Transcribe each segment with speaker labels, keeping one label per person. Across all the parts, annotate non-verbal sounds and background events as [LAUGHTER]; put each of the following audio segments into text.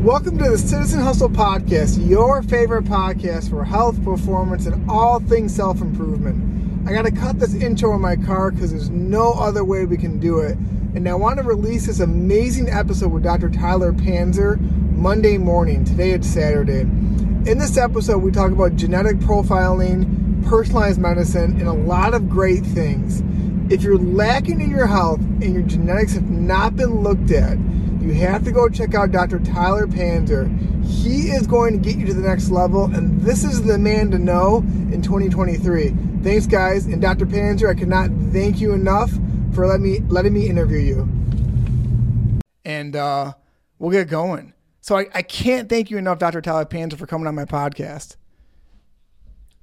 Speaker 1: Welcome to the Citizen Hustle Podcast, your favorite podcast for health, performance, and all things self improvement. I got to cut this intro in my car because there's no other way we can do it. And I want to release this amazing episode with Dr. Tyler Panzner Monday morning. Today it's Saturday. In this episode, we talk about genetic profiling, personalized medicine, and a lot of great things. If you're lacking in your health and your genetics have not been looked at, you have to go check out Dr. Tyler Panzner. He is going to get you to the next level, and this is the man to know in 2023. Thanks, guys. And Dr. Panzner, I cannot thank you enough for letting me letting me interview you. And uh, we'll get going. So I, I can't thank you enough, Dr. Tyler Panzner, for coming on my podcast.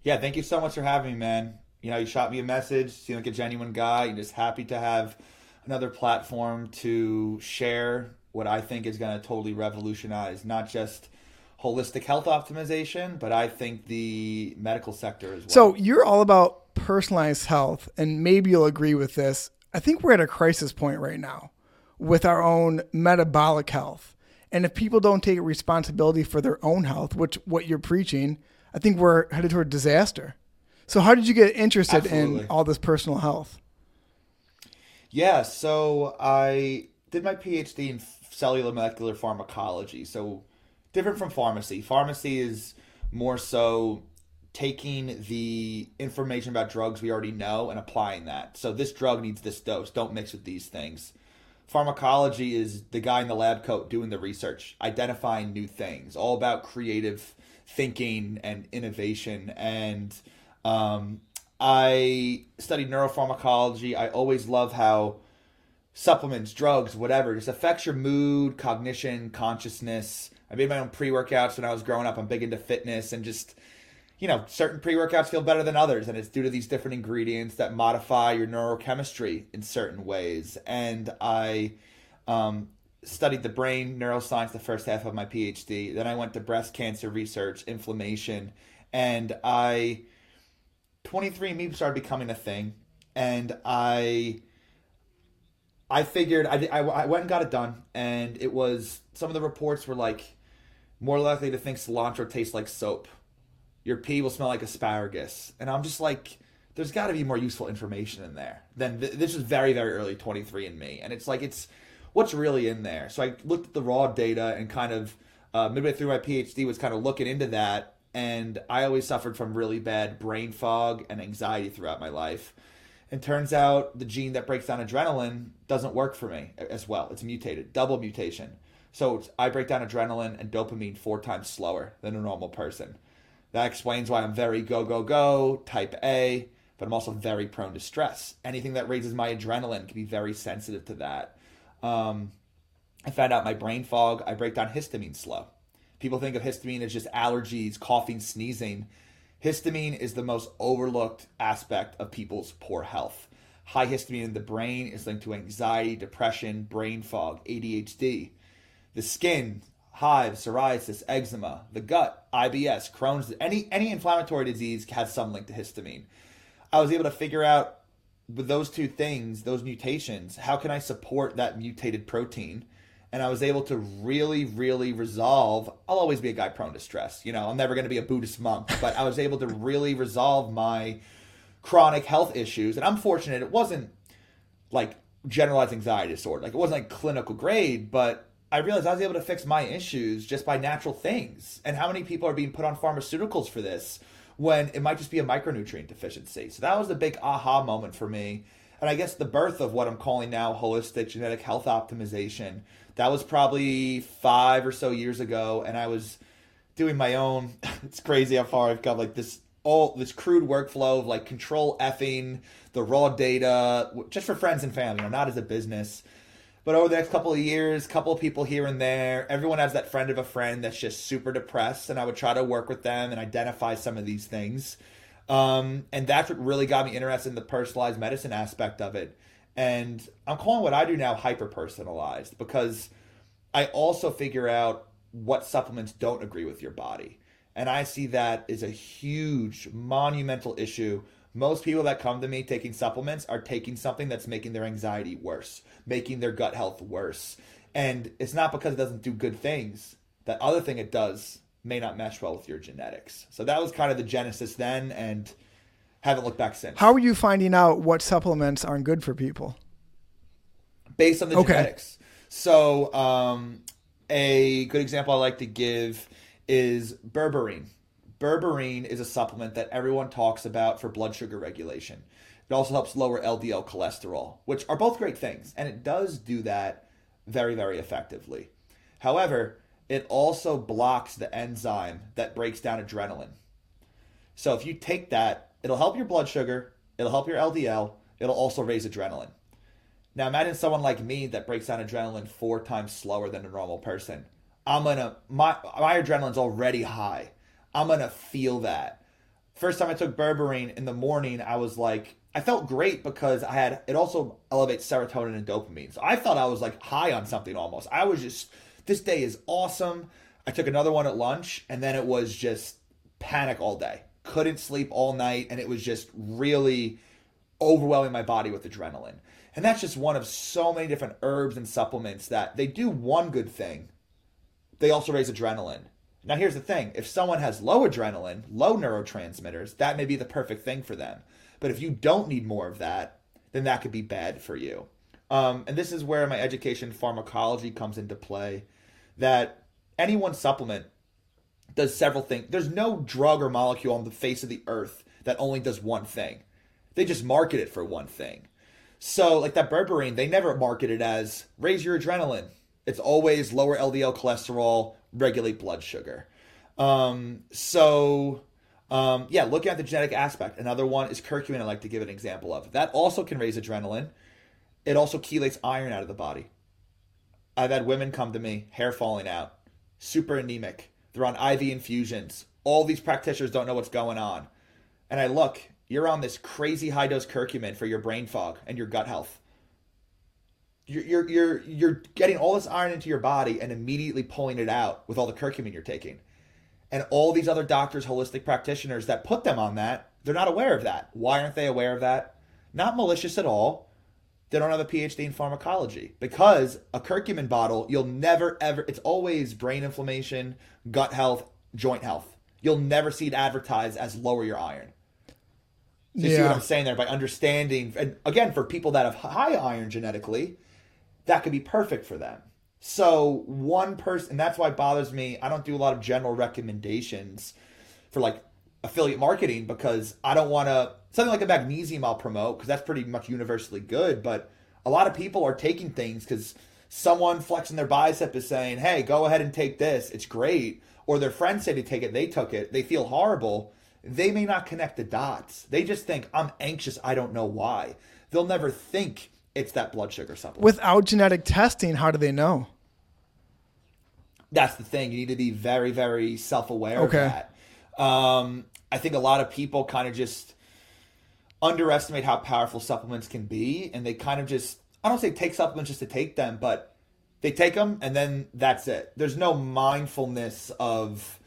Speaker 2: Yeah, thank you so much for having me, man. You know, you shot me a message, seem like a genuine guy. You're just happy to have another platform to share what I think is going to totally revolutionize not just holistic health optimization, but I think the medical sector as well.
Speaker 1: So you're all about personalized health, and maybe you'll agree with this. I think we're at a crisis point right now with our own metabolic health. And if people don't take responsibility for their own health, which what you're preaching, I think we're headed toward disaster. So how did you get interested
Speaker 2: Absolutely.
Speaker 1: in all this personal health?
Speaker 2: Yeah, so I did my PhD in cellular molecular pharmacology. So different from pharmacy. Pharmacy is more so taking the information about drugs we already know and applying that. So this drug needs this dose. Don't mix with these things. Pharmacology is the guy in the lab coat doing the research, identifying new things, all about creative thinking and innovation. And um, I studied neuropharmacology. I always love how supplements, drugs, whatever, just affects your mood, cognition, consciousness. I made my own pre workouts when I was growing up. I'm big into fitness and just, you know, certain pre workouts feel better than others. And it's due to these different ingredients that modify your neurochemistry in certain ways. And I um, studied the brain neuroscience the first half of my PhD. Then I went to breast cancer research, inflammation, and I 23andMe started becoming a thing, and I I figured I, I, I went and got it done, and it was some of the reports were like more likely to think cilantro tastes like soap. Your pee will smell like asparagus, and I'm just like, there's got to be more useful information in there. Then th- this is very very early 23andMe, and it's like it's what's really in there. So I looked at the raw data and kind of uh, midway through my PhD was kind of looking into that, and I always suffered from really bad brain fog and anxiety throughout my life. And turns out the gene that breaks down adrenaline doesn't work for me as well. It's mutated, double mutation. So I break down adrenaline and dopamine four times slower than a normal person. That explains why I'm very go, go, go, type A, but I'm also very prone to stress. Anything that raises my adrenaline can be very sensitive to that. Um, I found out my brain fog, I break down histamine slow. People think of histamine as just allergies, coughing, sneezing Histamine is the most overlooked aspect of people's poor health. High histamine in the brain is linked to anxiety, depression, brain fog, ADHD. The skin, hives, psoriasis, eczema, the gut, IBS, Crohn's, any any inflammatory disease has some link to histamine. I was able to figure out with those two things, those mutations, how can I support that mutated protein? And I was able to really, really resolve. I'll always be a guy prone to stress. You know, I'm never going to be a Buddhist monk, but I was able to [LAUGHS] really resolve my chronic health issues. And I'm fortunate it wasn't like generalized anxiety disorder, like it wasn't like clinical grade, but I realized I was able to fix my issues just by natural things. And how many people are being put on pharmaceuticals for this when it might just be a micronutrient deficiency? So that was the big aha moment for me. And I guess the birth of what I'm calling now holistic genetic health optimization that was probably five or so years ago, and I was doing my own. [LAUGHS] It's crazy how far I've come. Like this all this crude workflow of like control effing the raw data just for friends and family, you know, not as a business. But over the next couple of years, couple of people here and there, everyone has that friend of a friend that's just super depressed, and I would try to work with them and identify some of these things. Um, and that's what really got me interested in the personalized medicine aspect of it. And I'm calling what I do now hyper personalized because I also figure out what supplements don't agree with your body. And I see that as a huge, monumental issue. Most people that come to me taking supplements are taking something that's making their anxiety worse, making their gut health worse. And it's not because it doesn't do good things, that other thing it does may not mesh well with your genetics. So that was kind of the genesis then, and haven't looked back since.
Speaker 1: How are you finding out what supplements aren't good for people?
Speaker 2: Based on the
Speaker 1: Okay.
Speaker 2: genetics. So um, a good example I like to give is berberine. Berberine is a supplement that everyone talks about for blood sugar regulation. It also helps lower LDL cholesterol, which are both great things, and it does do that very, very effectively. However, it also blocks the enzyme that breaks down adrenaline. So if you take that, it'll help your blood sugar, it'll help your LDL, it'll also raise adrenaline. Now imagine someone like me that breaks down adrenaline four times slower than a normal person. I'm gonna my my adrenaline's already high. I'm gonna feel that. First time I took berberine in the morning, I was like, I felt great because I had it also elevates serotonin and dopamine. So I thought I was like high on something almost. I was just this day is awesome. I took another one at lunch and then it was just panic all day. Couldn't sleep all night and it was just really overwhelming my body with adrenaline. And that's just one of so many different herbs and supplements that they do one good thing. They also raise adrenaline. Now, here's the thing if someone has low adrenaline, low neurotransmitters, that may be the perfect thing for them. But if you don't need more of that, then that could be bad for you. Um, and this is where my education pharmacology comes into play that any one supplement does several things. There's no drug or molecule on the face of the earth that only does one thing. They just market it for one thing. So, like that berberine, they never market it as raise your adrenaline. It's always lower LDL cholesterol, regulate blood sugar. Um, so, um, yeah, looking at the genetic aspect. Another one is curcumin. I like to give an example of that. Also can raise adrenaline. It also chelates iron out of the body. I've had women come to me, hair falling out, super anemic. They're on IV infusions. All these practitioners don't know what's going on. And I look, you're on this crazy high dose curcumin for your brain fog and your gut health. You're, you're, you're, you're getting all this iron into your body and immediately pulling it out with all the curcumin you're taking. And all these other doctors, holistic practitioners that put them on that, they're not aware of that. Why aren't they aware of that? Not malicious at all. They don't have a PhD in pharmacology because a curcumin bottle, you'll never ever, it's always brain inflammation, gut health, joint health. You'll never see it advertised as lower your iron. So you see what I'm saying there? By understanding, and again, for people that have high iron genetically, that could be perfect for them. So one person, and that's why it bothers me. I don't do a lot of general recommendations for like affiliate marketing because I don't want to something like a magnesium I'll promote because that's pretty much universally good. But a lot of people are taking things because someone flexing their bicep is saying, "Hey, go ahead and take this. It's great." Or their friends say to take it, they took it, they feel horrible. They may not connect the dots. They just think, "I'm anxious. I don't know why." They'll never think it's that blood sugar supplement.
Speaker 1: Without genetic testing, how do they know?
Speaker 2: that's the thing. You need to be very, very self aware
Speaker 1: Okay.
Speaker 2: of that. Um, I think a lot of people kind of just underestimate how powerful supplements can be, and they kind of just I don't say take supplements just to take them, but they take them and then that's it. There's no mindfulness of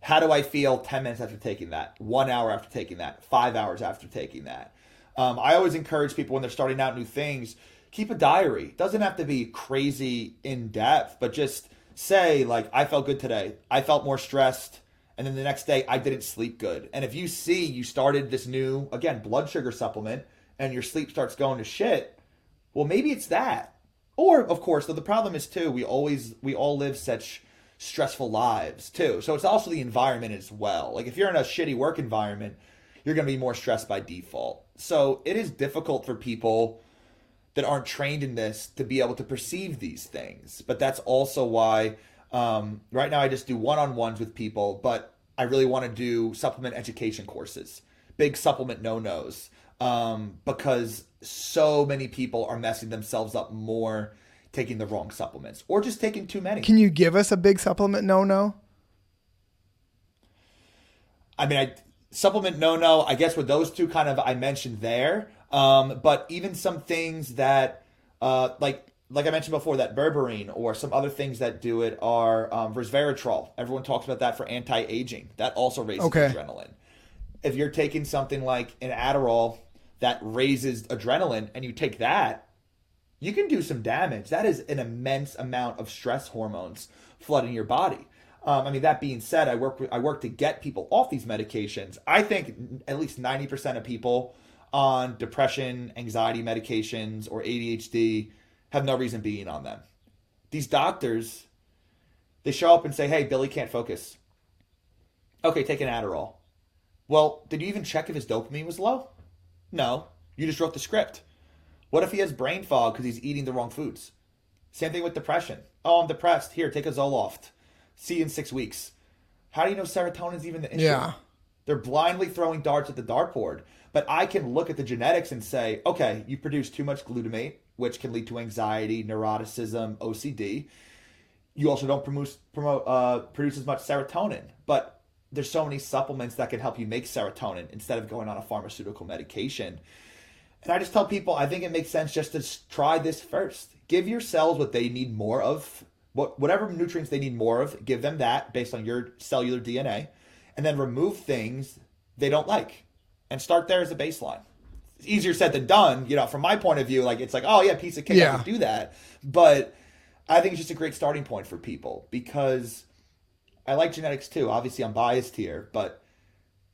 Speaker 2: how do I feel 10 minutes after taking that, one hour after taking that, five hours after taking that. Um, I always encourage people when they're starting out new things, keep a diary. Doesn't have to be crazy in depth, but just say, like, I felt good today. I felt more stressed. And then the next day, I didn't sleep good. And if you see you started this new, again, blood sugar supplement and your sleep starts going to shit, well, maybe it's that. Or, of course, though the problem is too, we always we all live such stressful lives too. So it's also the environment as well. Like if you're in a shitty work environment, you're going to be more stressed by default. So it is difficult for people that aren't trained in this to be able to perceive these things. But that's also why um, right now I just do one-on-ones with people, but I really want to do supplement education courses, big supplement no-nos, um, because so many people are messing themselves up more taking the wrong supplements or just taking too many.
Speaker 1: Can you give us a big supplement no no?
Speaker 2: I mean, I supplement no no. I guess with those two kind of I mentioned there, um, but even some things that uh, like like I mentioned before, that berberine or some other things that do it are um, resveratrol. Everyone talks about that for anti aging. That also raises
Speaker 1: Okay.
Speaker 2: adrenaline. If you're taking something like an Adderall that raises adrenaline, and you take that, you can do some damage. That is an immense amount of stress hormones flooding your body. Um, I mean, that being said, I work I work to get people off these medications. I think at least ninety percent of people on depression, anxiety medications, or ADHD have no reason being on them. These doctors, they show up and say, "Hey, Billy can't focus." Okay, take an Adderall. Well, did you even check if his dopamine was low? No, you just wrote the script. What if he has brain fog because he's eating the wrong foods? Same thing with depression. Oh, I'm depressed. Here, take a Zoloft. See you in six weeks. How do you know serotonin's even the issue?
Speaker 1: Yeah.
Speaker 2: They're blindly throwing darts at the dartboard. But I can look at the genetics and say, okay, you produce too much glutamate, which can lead to anxiety, neuroticism, OCD. You also don't promote, promote uh, produce as much serotonin. But there's so many supplements that can help you make serotonin instead of going on a pharmaceutical medication. And I just tell people, I think it makes sense just to try this first. Give your cells what they need more of, what whatever nutrients they need more of, give them that based on your cellular DNA, and then remove things they don't like, and start there as a baseline. It's easier said than done, you know. From my point of view, like it's like, oh yeah, piece of cake,
Speaker 1: Yeah.
Speaker 2: I can do that. But I think it's just a great starting point for people because I like genetics too. Obviously, I'm biased here, but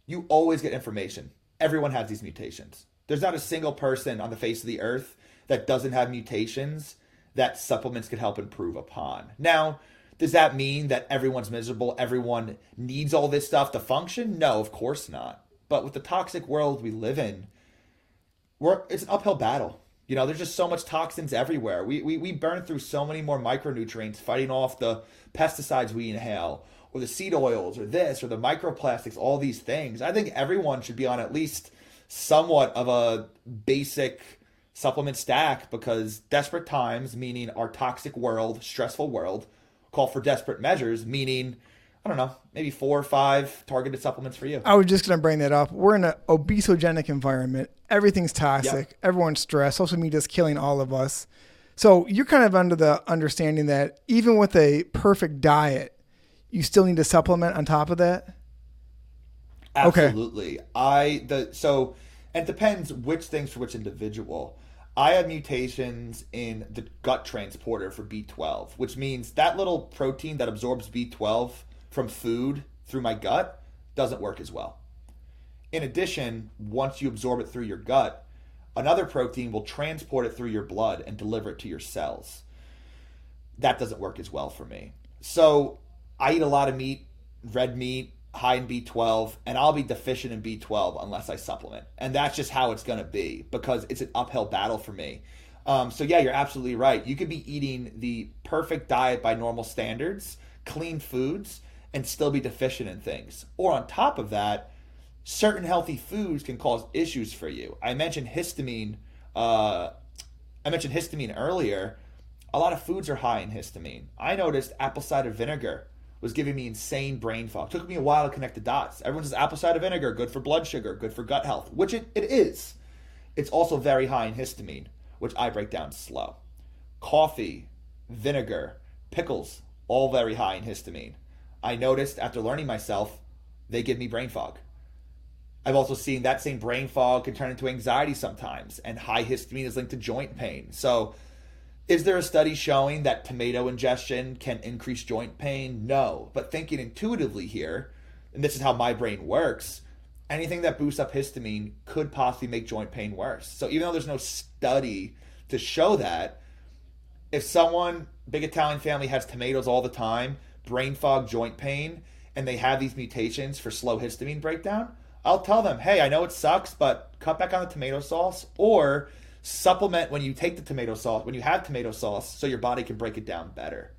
Speaker 2: you always get information. Everyone has these mutations. There's not a single person on the face of the earth that doesn't have mutations that supplements could help improve upon. Now, does that mean that everyone's miserable? Everyone needs all this stuff to function? No, of course not. But with the toxic world we live in, we're it's an uphill battle. You know, there's just so much toxins everywhere. We, we, we burn through so many more micronutrients fighting off the pesticides we inhale, or the seed oils, or this, or the microplastics, all these things. I think everyone should be on at least somewhat of a basic supplement stack because desperate times, meaning our toxic world, stressful world, call for desperate measures, meaning, I don't know, maybe four or five targeted supplements for you.
Speaker 1: I was just going to bring that up. We're in an obesogenic environment. Everything's toxic. Everyone's stressed. Social media is killing all of us. So you're kind of under the understanding that even with a perfect diet, you still need to supplement on top of that. Okay.
Speaker 2: Absolutely. I the so it depends which things for which individual. I have mutations in the gut transporter for B12, which means that little protein that absorbs B12 from food through my gut doesn't work as well. In addition, once you absorb it through your gut, another protein will transport it through your blood and deliver it to your cells. That doesn't work as well for me. So I eat a lot of meat, red meat, high in B12, and I'll be deficient in B12 unless I supplement. And that's just how it's going to be because it's an uphill battle for me. Um, so, yeah, you're absolutely right. You could be eating the perfect diet by normal standards, clean foods, and still be deficient in things. Or on top of that, certain healthy foods can cause issues for you. I mentioned histamine. Uh, I mentioned histamine earlier. A lot of foods are high in histamine. I noticed apple cider vinegar was giving me insane brain fog. took me a while to connect the dots. Everyone says apple cider vinegar, good for blood sugar, good for gut health, which it, it is. It's also very high in histamine, which I break down slow. Coffee, vinegar, pickles, all very high in histamine. I noticed after learning myself, they give me brain fog. I've also seen that same brain fog can turn into anxiety sometimes, and high histamine is linked to joint pain. So, is there a study showing that tomato ingestion can increase joint pain? No. But thinking intuitively here, and this is how my brain works, anything that boosts up histamine could possibly make joint pain worse. So, even though there's no study to show that, if someone, big Italian family, has tomatoes all the time, brain fog, joint pain, and they have these mutations for slow histamine breakdown, I'll tell them, hey, I know it sucks, but cut back on the tomato sauce or supplement when you take the tomato sauce, when you have tomato sauce, so your body can break it down better.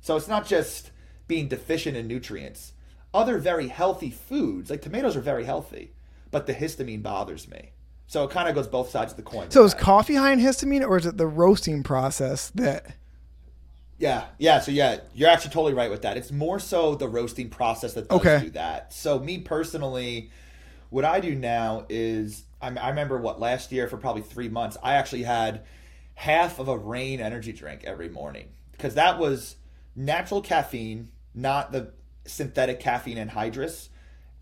Speaker 2: So it's not just being deficient in nutrients. Other very healthy foods, like tomatoes, are very healthy, but the histamine bothers me. So it kind of goes both sides of the coin.
Speaker 1: So is
Speaker 2: that.
Speaker 1: coffee high in histamine, or is it the roasting process that?
Speaker 2: Yeah, yeah. So yeah, you're actually totally right with that. It's more so the roasting process that does
Speaker 1: Okay.
Speaker 2: do that. So me personally, what I do now is I, I remember what last year for probably three months I actually had half of a Reign energy drink every morning because that was natural caffeine, not the synthetic caffeine anhydrous,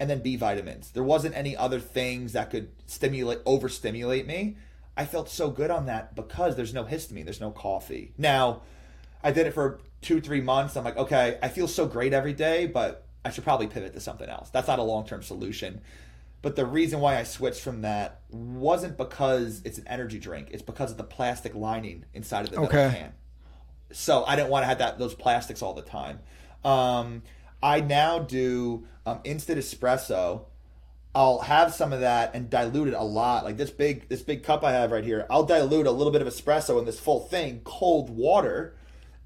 Speaker 2: and then B vitamins. There wasn't any other things that could stimulate overstimulate me. I felt so good on that because there's no histamine, there's no coffee. Now, I did it for two, three months, I'm like, okay, I feel so great every day, but I should probably pivot to something else. That's not a long term solution. But the reason why I switched from that wasn't because it's an energy drink. It's because of the plastic lining inside of the
Speaker 1: Okay.
Speaker 2: can. So I didn't want to have that those plastics all the time. Um, I now do um, instant espresso. I'll have some of that and dilute it a lot. Like this big this big cup I have right here. I'll dilute a little bit of espresso in this full thing, cold water,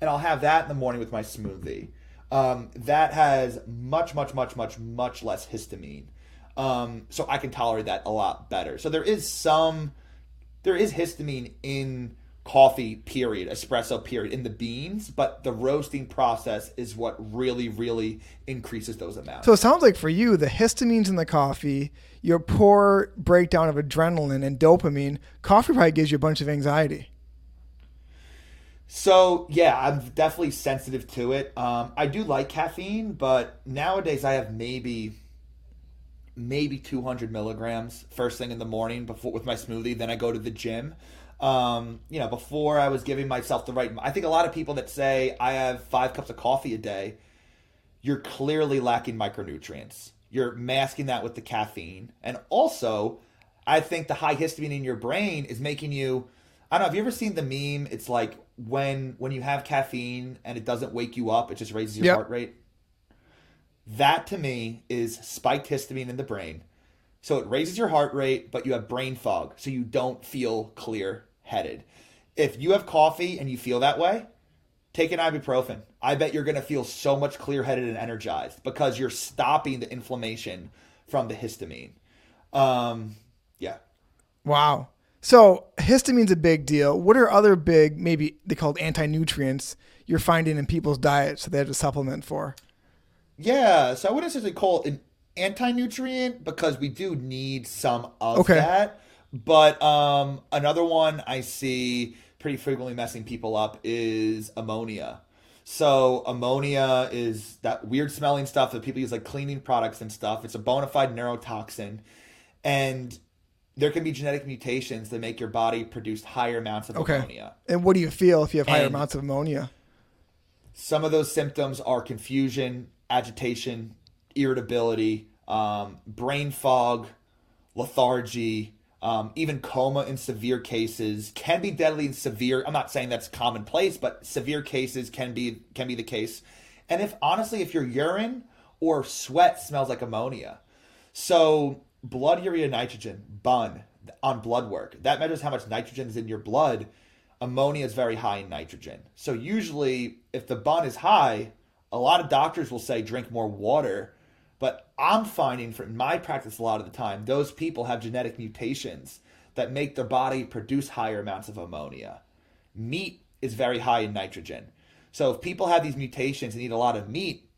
Speaker 2: and I'll have that in the morning with my smoothie. Um, that has much, much, much, much, much less histamine. Um, so I can tolerate that a lot better. So there is some, there is histamine in coffee, period, espresso, period, in the beans, but the roasting process is what really, really increases those amounts.
Speaker 1: So it sounds like for you, the histamines in the coffee, your poor breakdown of adrenaline and dopamine, coffee probably gives you a bunch of anxiety.
Speaker 2: So yeah, I'm definitely sensitive to it. Um, I do like caffeine, but nowadays I have maybe maybe 200 milligrams first thing in the morning before with my smoothie. Then I go to the gym. Um, you know, before I was giving myself the right. I think a lot of people that say I have five cups of coffee a day, you're clearly lacking micronutrients. You're masking that with the caffeine, and also, I think the high histamine in your brain is making you. I don't know. Have you ever seen the meme? It's like when when you have caffeine and it doesn't wake you up, it just raises your
Speaker 1: Yep.
Speaker 2: heart rate. That to me is spiked histamine in the brain. So it raises your heart rate, but you have brain fog, so you don't feel clear headed. If you have coffee and you feel that way, take an ibuprofen. I bet you're going to feel so much clear headed and energized because you're stopping the inflammation from the histamine. Um, yeah.
Speaker 1: Wow. So histamine's a big deal. What are other big, maybe they called anti-nutrients you're finding in people's diets that they have to supplement for?
Speaker 2: Yeah, so I wouldn't necessarily call it an anti-nutrient because we do need some of
Speaker 1: Okay.
Speaker 2: that. But um, another one I see pretty frequently messing people up is ammonia. So ammonia is that weird smelling stuff that people use like cleaning products and stuff. It's a bona fide neurotoxin, and there can be genetic mutations that make your body produce higher amounts of
Speaker 1: Okay.
Speaker 2: ammonia.
Speaker 1: And what do you feel if you have higher
Speaker 2: And-
Speaker 1: amounts of ammonia?
Speaker 2: Some of those symptoms are confusion, agitation, irritability, um, brain fog, lethargy, um, even coma in severe cases can be deadly in severe. I'm not saying that's commonplace, but severe cases can be can be the case. And if honestly, if your urine or sweat smells like ammonia, so blood urea nitrogen bun on blood work that measures how much nitrogen is in your blood. Ammonia is very high in nitrogen. So usually, if the bun is high, a lot of doctors will say drink more water. But I'm finding from my practice a lot of the time, those people have genetic mutations that make their body produce higher amounts of ammonia. Meat is very high in nitrogen. So if people have these mutations and eat a lot of meat,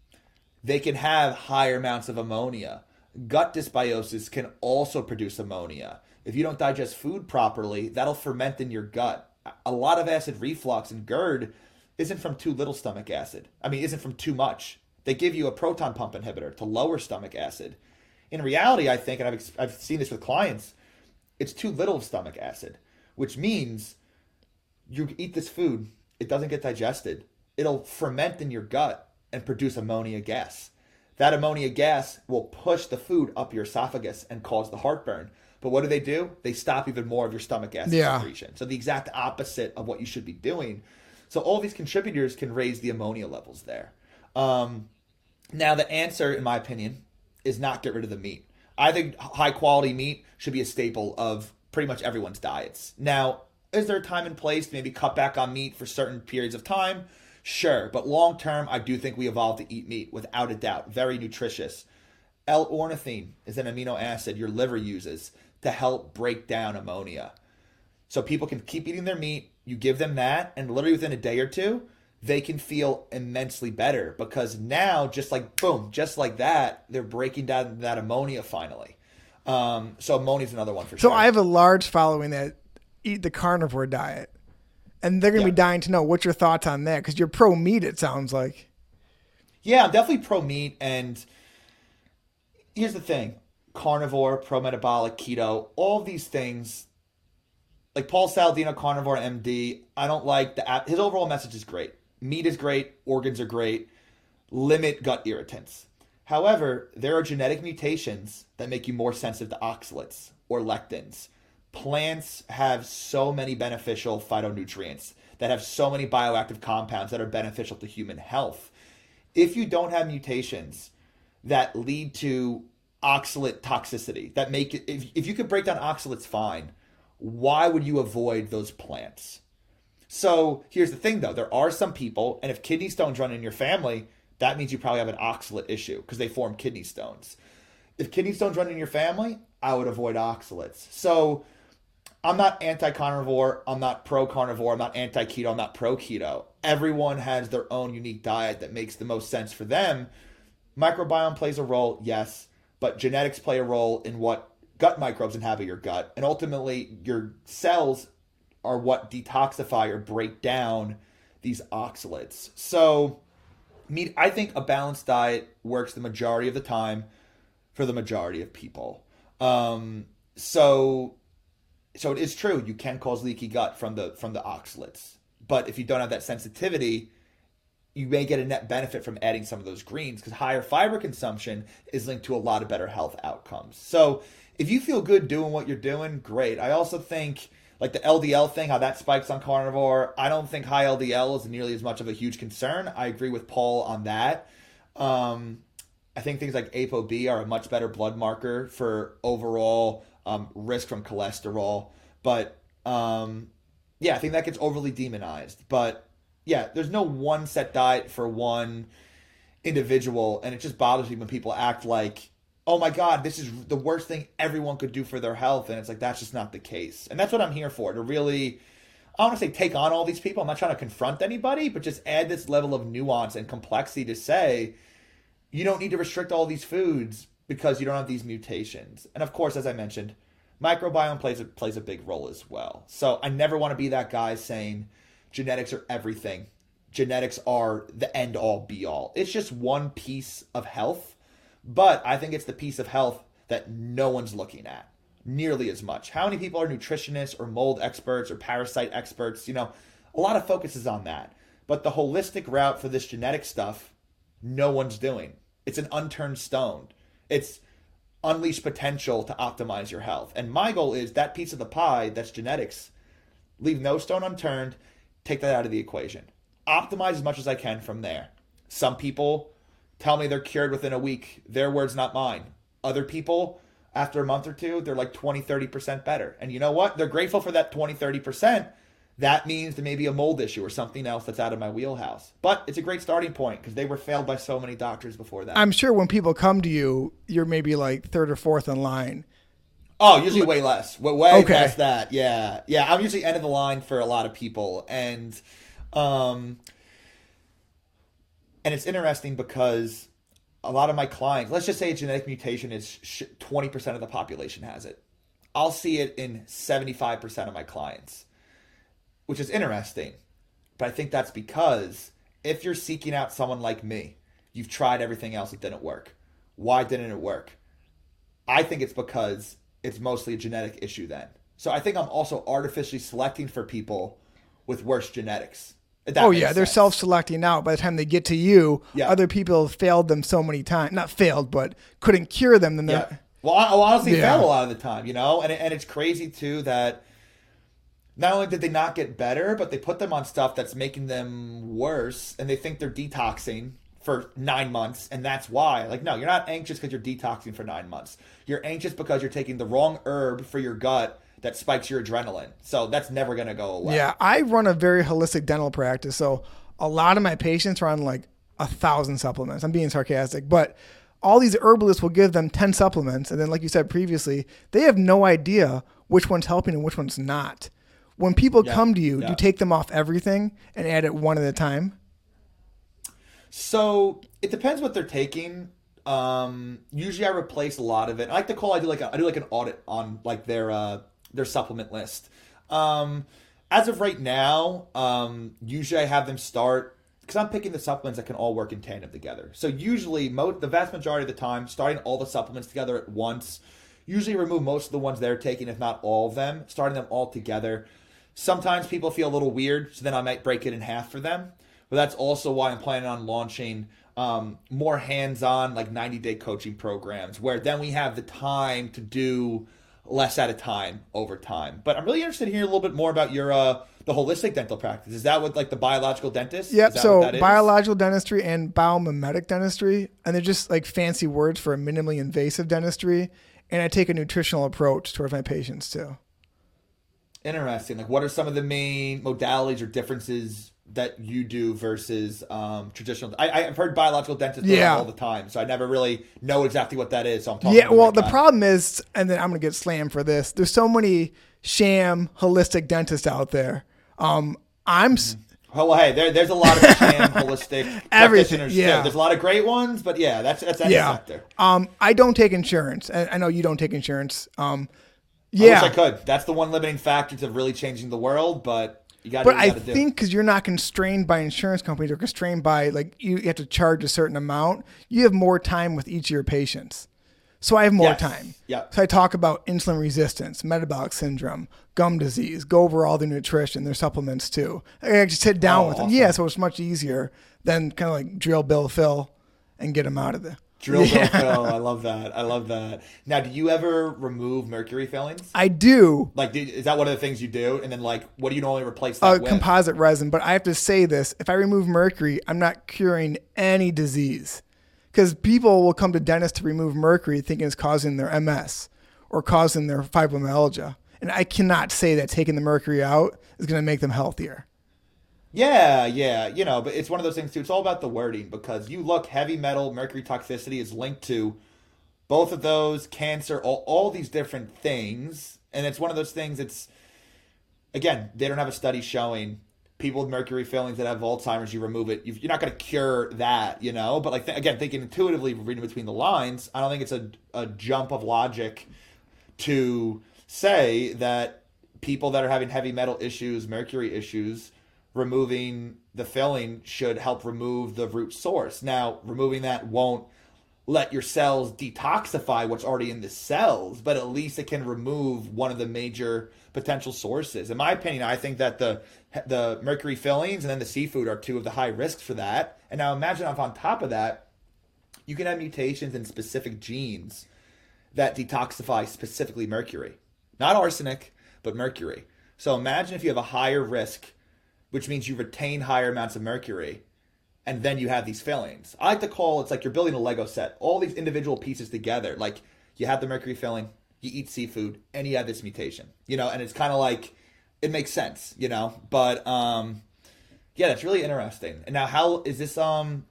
Speaker 2: they can have higher amounts of ammonia. Gut dysbiosis can also produce ammonia. If you don't digest food properly, that'll ferment in your gut. A lot of acid reflux and GERD isn't from too little stomach acid. I mean, isn't from too much. They give you a proton pump inhibitor to lower stomach acid. In reality, I think, and I've, I've seen this with clients, it's too little of stomach acid, which means you eat this food, it doesn't get digested. It'll ferment in your gut and produce ammonia gas. That ammonia gas will push the food up your esophagus and cause the heartburn. But what do they do? They stop even more of your stomach acid
Speaker 1: Yeah.
Speaker 2: secretion. So the exact opposite of what you should be doing. So all these contributors can raise the ammonia levels there. Um, now the answer, in my opinion, is not get rid of the meat. I think high quality meat should be a staple of pretty much everyone's diets. Now, is there a time and place to maybe cut back on meat for certain periods of time? Sure, but long term, I do think we evolved to eat meat without a doubt. Very nutritious. L-ornithine is an amino acid your liver uses to help break down ammonia. So people can keep eating their meat. You give them that, and literally within a day or two, they can feel immensely better because now, just like boom, just like that, they're breaking down that ammonia finally. Um, so ammonia is another one for
Speaker 1: So
Speaker 2: sure.
Speaker 1: So I have a large following that eat the carnivore diet, and they're gonna
Speaker 2: Yeah.
Speaker 1: be dying to know what's your thoughts on that because you're pro meat. It sounds like.
Speaker 2: Yeah, I'm definitely pro meat. And here's the thing carnivore, pro metabolic, keto, all these things, like Paul Saladino, carnivore MD, I don't like the app. His overall message is great. Meat is great, organs are great. Limit gut irritants. However, there are genetic mutations that make you more sensitive to oxalates or lectins. Plants have so many beneficial phytonutrients that have so many bioactive compounds that are beneficial to human health. If you don't have mutations that lead to oxalate toxicity, that make it, if, if you could break down oxalates fine, why would you avoid those plants? So here's the thing though there are some people, and if kidney stones run in your family, that means you probably have an oxalate issue because they form kidney stones. If kidney stones run in your family, I would avoid oxalates. So I'm not anti carnivore. I'm not pro carnivore. I'm not anti keto. I'm not pro keto. Everyone has their own unique diet that makes the most sense for them. Microbiome plays a role, yes, but genetics play a role in what gut microbes inhabit your gut. And ultimately, your cells are what detoxify or break down these oxalates. So, meat, I think a balanced diet works the majority of the time for the majority of people. Um, so so it is true you can cause leaky gut from the from the oxalates but if you don't have that sensitivity you may get a net benefit from adding some of those greens because higher fiber consumption is linked to a lot of better health outcomes. So if you feel good doing what you're doing great. I also think like the ldl thing how that spikes on carnivore i don't think high ldl is nearly as much of a huge concern. I agree with paul on that. Um, i think things like apob are a much better blood marker for overall um, risk from cholesterol. But um, yeah, I think that gets overly demonized. But yeah, there's no one set diet for one individual, and it just bothers me when people act like, oh my God, this is the worst thing everyone could do for their health. And it's like, that's just not the case. And that's what I'm here for to really. I don't want to say take on all these people. I'm not trying to confront anybody, but just add this level of nuance and complexity to say you don't need to restrict all these foods because you don't have these mutations. And of course, as I mentioned, microbiome plays a, plays a big role as well. So I never want to be that guy saying genetics are everything. Genetics are the end all be all. It's just one piece of health, but I think it's the piece of health that no one's looking at nearly as much. How many people are nutritionists or mold experts or parasite experts? You know, a lot of focus is on that. But the holistic route for this genetic stuff, no one's doing. It's an unturned stone. It's unleash potential to optimize your health. And my goal is that piece of the pie that's genetics, leave no stone unturned, take that out of the equation. Optimize as much as I can from there. Some people tell me they're cured within a week. Their words, not mine. Other people, after a month or two, they're like 20, 30% better. And you know what? They're grateful for that 20, 30% that means there may be a mold issue or something else that's out of my wheelhouse. But it's a great starting point because they were failed by so many doctors before that.
Speaker 1: I'm sure when people come to you, you're maybe like third or fourth in line.
Speaker 2: Oh, usually way less. Way okay. past that. Yeah. Yeah. I'm usually end of the line for a lot of people. And um and it's interesting because a lot of my clients, let's just say a genetic mutation is 20% of the population has it. I'll see it in 75% of my clients which is interesting. But I think that's because if you're seeking out someone like me, you've tried everything else, it didn't work. Why didn't it work? I think it's because it's mostly a genetic issue then. So I think I'm also artificially selecting for people with worse genetics.
Speaker 1: Oh yeah, sense. they're self-selecting out. By the time they get to you, yeah. other people have failed them so many times. Not failed, but couldn't cure them. Then yeah.
Speaker 2: well, I, honestly yeah. fail a lot of the time, you know. And and it's crazy too that not only did they not get better, but they put them on stuff that's making them worse, and they think they're detoxing for nine months, and that's why. Like, no, you're not anxious because you're detoxing for nine months. You're anxious because you're taking the wrong herb for your gut that spikes your adrenaline. So that's never going to go away.
Speaker 1: Yeah, I run a very holistic dental practice, so a lot of my patients are on like a thousand supplements. I'm being sarcastic, but all these herbalists will give them 10 supplements. And then, like you said previously, they have no idea which one's helping and which one's not. When people yeah, come to you, yeah. do you take them off everything and add it one at a time?
Speaker 2: So it depends what they're taking. Um, usually, I replace a lot of it. I like to call. I do like a, I do like an audit on like their uh, their supplement list. Um, as of right now, um, usually I have them start because I'm picking the supplements that can all work in tandem together. So usually, mo- the vast majority of the time, starting all the supplements together at once. Usually, remove most of the ones they're taking, if not all of them. Starting them all together Sometimes people feel a little weird, so then I might break it in half for them. but that's also why I'm planning on launching um, more hands-on, like 90-day coaching programs, where then we have the time to do less at a time over time. But I'm really interested in hearing a little bit more about your uh, the holistic dental practice. Is that what like the biological dentist?
Speaker 1: Yep. So biological dentistry and biomimetic dentistry, and they're just like fancy words for a minimally invasive dentistry. And I take a nutritional approach towards my patients too.
Speaker 2: Interesting. Like, what are some of the main modalities or differences that you do versus um, traditional. I, have heard biological dentists yeah. all the time, so I never really know exactly what that is. So I'm talking.
Speaker 1: Yeah, well, the problem is, and then I'm going to get slammed for this. There's so many sham holistic dentists out there. Um, I'm. Mm-hmm.
Speaker 2: Oh, well, hey, there, there's a lot of sham [LAUGHS] holistic practitioners yeah. too. There's a lot of great ones, but yeah, that's that's any yeah. sector.
Speaker 1: Um, I don't take insurance. I, I know you don't take insurance. Um,
Speaker 2: yeah, I wish I could. That's the one limiting factor to really changing the world, but you got. To do that.
Speaker 1: But I think because you're not constrained by insurance companies or constrained by like you have to charge a certain amount, you have more time with each of your patients. So I have more yes. time.
Speaker 2: Yeah.
Speaker 1: So I talk about insulin resistance, metabolic syndrome, gum disease, go over all their nutrition, their supplements too. I just sit down oh, with awesome. them. Yeah, so it's much easier than kind of like drill bill fill and get them out of there.
Speaker 2: Drill yeah. fill. I love that. I love that. Now, do you ever remove mercury fillings?
Speaker 1: I do.
Speaker 2: Like, do, is that one of the things you do? And then, like, what do you normally replace that
Speaker 1: uh,
Speaker 2: with?
Speaker 1: Composite resin. But I have to say this: if I remove mercury, I'm not curing any disease, because people will come to dentists to remove mercury thinking it's causing their MS or causing their fibromyalgia, and I cannot say that taking the mercury out is going to make them healthier.
Speaker 2: Yeah, yeah, you know, but it's one of those things too. It's all about the wording because you look heavy metal, mercury toxicity is linked to both of those, cancer, all, all these different things, and it's one of those things. It's again, they don't have a study showing people with mercury fillings that have Alzheimer's. You remove it, you're not going to cure that, you know. But like th- again, thinking intuitively, reading between the lines, I don't think it's a a jump of logic to say that people that are having heavy metal issues, mercury issues removing the filling should help remove the root source. Now, removing that won't let your cells detoxify what's already in the cells, but at least it can remove one of the major potential sources. In my opinion, I think that the the mercury fillings and then the seafood are two of the high risks for that. And now imagine if on top of that, you can have mutations in specific genes that detoxify specifically mercury. Not arsenic, but mercury. So imagine if you have a higher risk which means you retain higher amounts of mercury and then you have these fillings. I like to call it's like you're building a Lego set. All these individual pieces together. Like you have the mercury filling, you eat seafood, and you have this mutation. You know, and it's kind of like it makes sense, you know. But um yeah, that's really interesting. And now how is this um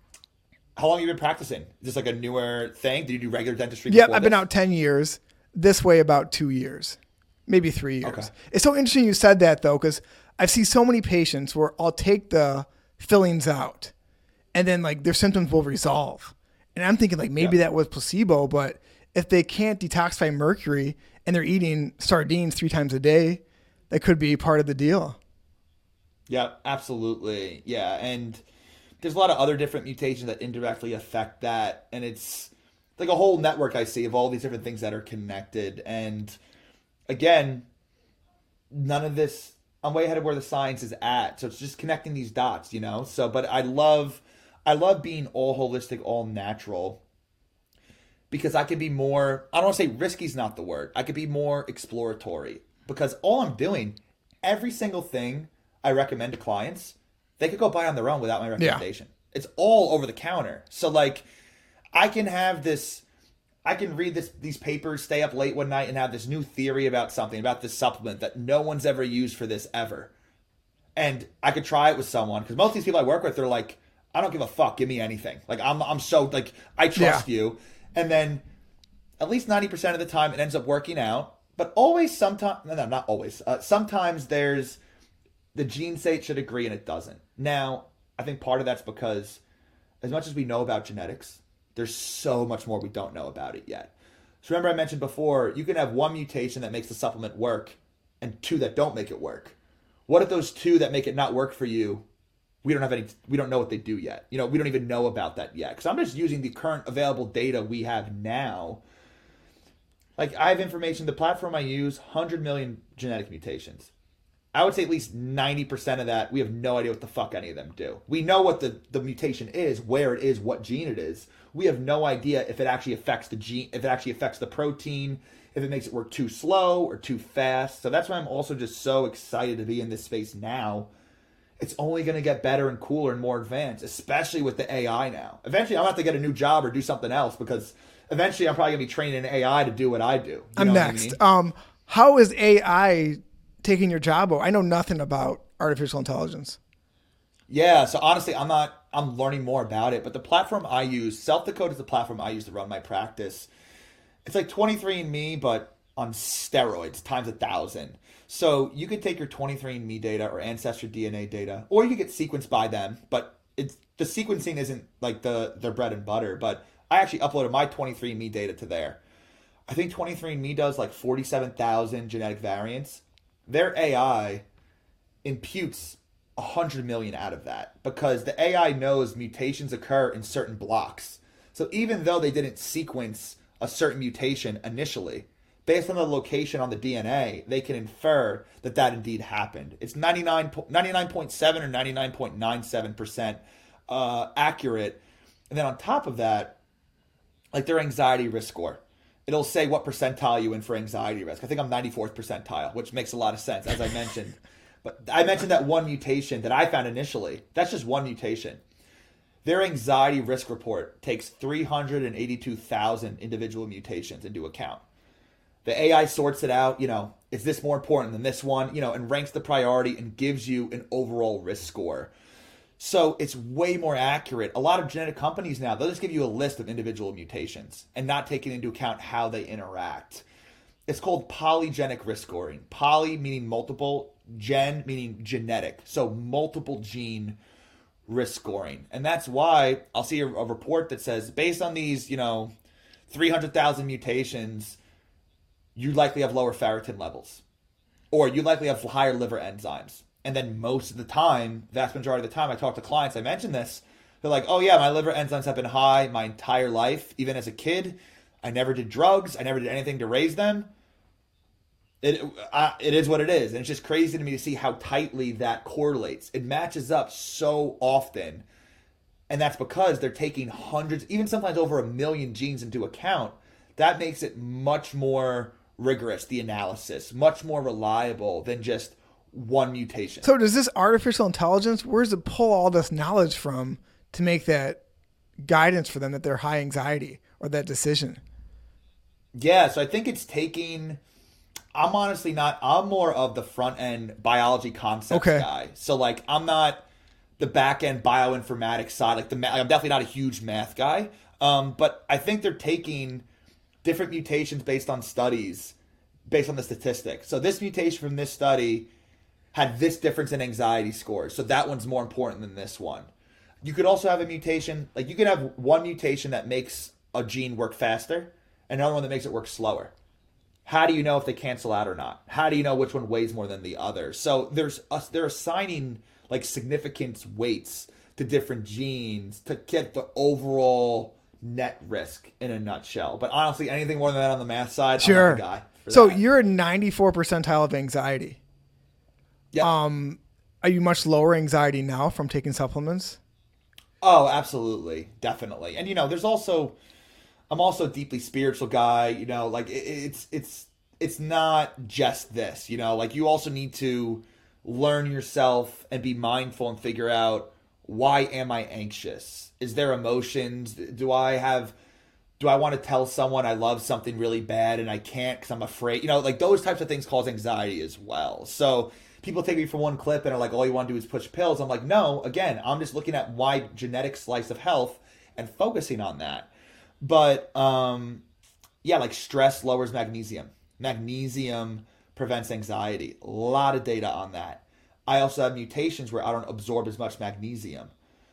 Speaker 2: how long have you been practicing? Is this like a newer thing? Did you do regular dentistry?
Speaker 1: Yeah, I've been out ten years. This way about two years. Maybe three years. Okay. It's so interesting you said that though, because I've seen so many patients where I'll take the fillings out and then like their symptoms will resolve. And I'm thinking like maybe yeah. that was placebo, but if they can't detoxify mercury and they're eating sardines three times a day, that could be part of the deal.
Speaker 2: Yeah, absolutely. Yeah. And there's a lot of other different mutations that indirectly affect that. And it's like a whole network I see of all these different things that are connected. And again, none of this I'm way ahead of where the science is at. So it's just connecting these dots, you know. So, but I love, I love being all holistic, all natural, because I could be more. I don't want to say risky is not the word. I could be more exploratory because all I'm doing, every single thing I recommend to clients, they could go buy on their own without my recommendation. Yeah. It's all over the counter. So like, I can have this I can read this these papers, stay up late one night, and have this new theory about something about this supplement that no one's ever used for this ever. And I could try it with someone because most of these people I work with, they're like, I don't give a fuck, give me anything. Like I'm I'm so like I trust yeah. you. And then at least ninety percent of the time it ends up working out. But always sometimes no, no not always. Uh, sometimes there's the gene say it should agree and it doesn't. Now, I think part of that's because as much as we know about genetics, there's so much more we don't know about it yet. So remember I mentioned before, you can have one mutation that makes the supplement work and two that don't make it work. What if those two that make it not work for you, we don't have any we don't know what they do yet. You know, we don't even know about that yet cuz I'm just using the current available data we have now. Like I have information the platform I use 100 million genetic mutations. I would say at least 90% of that, we have no idea what the fuck any of them do. We know what the, the mutation is, where it is, what gene it is. We have no idea if it actually affects the gene, if it actually affects the protein, if it makes it work too slow or too fast. So that's why I'm also just so excited to be in this space now. It's only going to get better and cooler and more advanced, especially with the AI now. Eventually, I'm going to have to get a new job or do something else because eventually I'm probably going to be training an AI to do what I do. You
Speaker 1: I'm next. I mean? Um, how is AI taking your job over? I know nothing about artificial intelligence.
Speaker 2: Yeah, so honestly, I'm not. I'm learning more about it, but the platform I use, SelfDecode, is the platform I use to run my practice. It's like 23andMe, but on steroids times a thousand. So you could take your 23andMe data or Ancestry DNA data, or you could get sequenced by them. But it's the sequencing isn't like the their bread and butter. But I actually uploaded my 23andMe data to there. I think 23andMe does like 47,000 genetic variants. Their AI imputes 100 million out of that because the AI knows mutations occur in certain blocks. So even though they didn't sequence a certain mutation initially, based on the location on the DNA, they can infer that that indeed happened. It's 99, 99.7 or 99.97% uh, accurate. And then on top of that, like their anxiety risk score it'll say what percentile you in for anxiety risk. I think I'm 94th percentile, which makes a lot of sense, as I mentioned. [LAUGHS] but I mentioned that one mutation that I found initially. That's just one mutation. Their anxiety risk report takes 382,000 individual mutations into account. The AI sorts it out, you know, is this more important than this one, you know, and ranks the priority and gives you an overall risk score. So it's way more accurate. A lot of genetic companies now, they'll just give you a list of individual mutations and not taking into account how they interact. It's called polygenic risk scoring. Poly meaning multiple, gen meaning genetic. So multiple gene risk scoring. And that's why I'll see a, a report that says based on these, you know, 300,000 mutations, you likely have lower ferritin levels or you likely have higher liver enzymes and then most of the time, vast majority of the time, I talk to clients, I mention this. They're like, oh, yeah, my liver enzymes have been high my entire life. Even as a kid, I never did drugs, I never did anything to raise them. It, uh, it is what it is. And it's just crazy to me to see how tightly that correlates. It matches up so often. And that's because they're taking hundreds, even sometimes over a million genes into account. That makes it much more rigorous, the analysis, much more reliable than just one mutation.
Speaker 1: So does this artificial intelligence, where does it pull all this knowledge from to make that guidance for them that they're high anxiety or that decision?
Speaker 2: Yeah, so I think it's taking I'm honestly not I'm more of the front end biology concepts okay. guy. So like I'm not the back end bioinformatics side like the I'm definitely not a huge math guy. Um, but I think they're taking different mutations based on studies based on the statistics. So this mutation from this study had this difference in anxiety scores. So that one's more important than this one. You could also have a mutation, like you could have one mutation that makes a gene work faster, and another one that makes it work slower. How do you know if they cancel out or not? How do you know which one weighs more than the other? So there's us they're assigning like significance weights to different genes to get the overall net risk in a nutshell. But honestly, anything more than that on the math side, sure. guy.
Speaker 1: So you're a 94 percentile of anxiety. Yeah. Um, are you much lower anxiety now from taking supplements?
Speaker 2: Oh, absolutely, definitely. And you know, there's also, I'm also a deeply spiritual guy. You know, like it, it's it's it's not just this. You know, like you also need to learn yourself and be mindful and figure out why am I anxious? Is there emotions? Do I have do I want to tell someone I love something really bad and I can't because I'm afraid? You know, like those types of things cause anxiety as well. So people take me for one clip and are like, all you want to do is push pills. I'm like, no, again, I'm just looking at wide genetic slice of health and focusing on that. But um, yeah, like stress lowers magnesium. Magnesium prevents anxiety. A lot of data on that. I also have mutations where I don't absorb as much magnesium.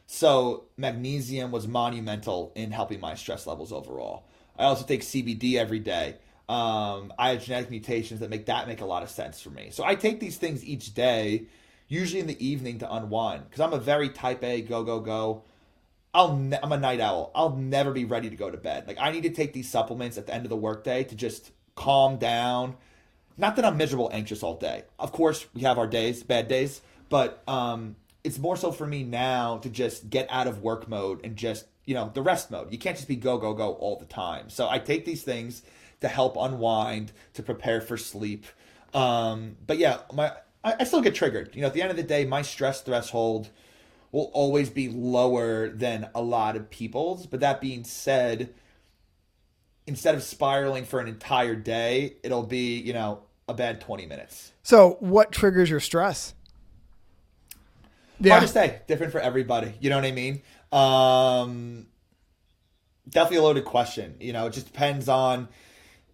Speaker 2: So magnesium was monumental in helping my stress levels overall. I also take CBD every day um, I have genetic mutations that make that make a lot of sense for me. So I take these things each day, usually in the evening to unwind, because I'm a very type A, go go go. I'll ne- I'm a night owl. I'll never be ready to go to bed. Like I need to take these supplements at the end of the workday to just calm down, not that I'm miserable, anxious all day. Of course, we have our days, bad days, but um, it's more so for me now to just get out of work mode and just you know the rest mode. You can't just be go go go all the time. So I take these things to help unwind, to prepare for sleep. Um, but yeah, my I, I still get triggered. You know, at the end of the day, my stress threshold will always be lower than a lot of people's. But that being said, instead of spiraling for an entire day, it'll be, you know, a bad 20 minutes.
Speaker 1: So, what triggers your stress?
Speaker 2: Yeah. Hard to say. Different for everybody. You know what I mean? Um, definitely a loaded question. You know, it just depends on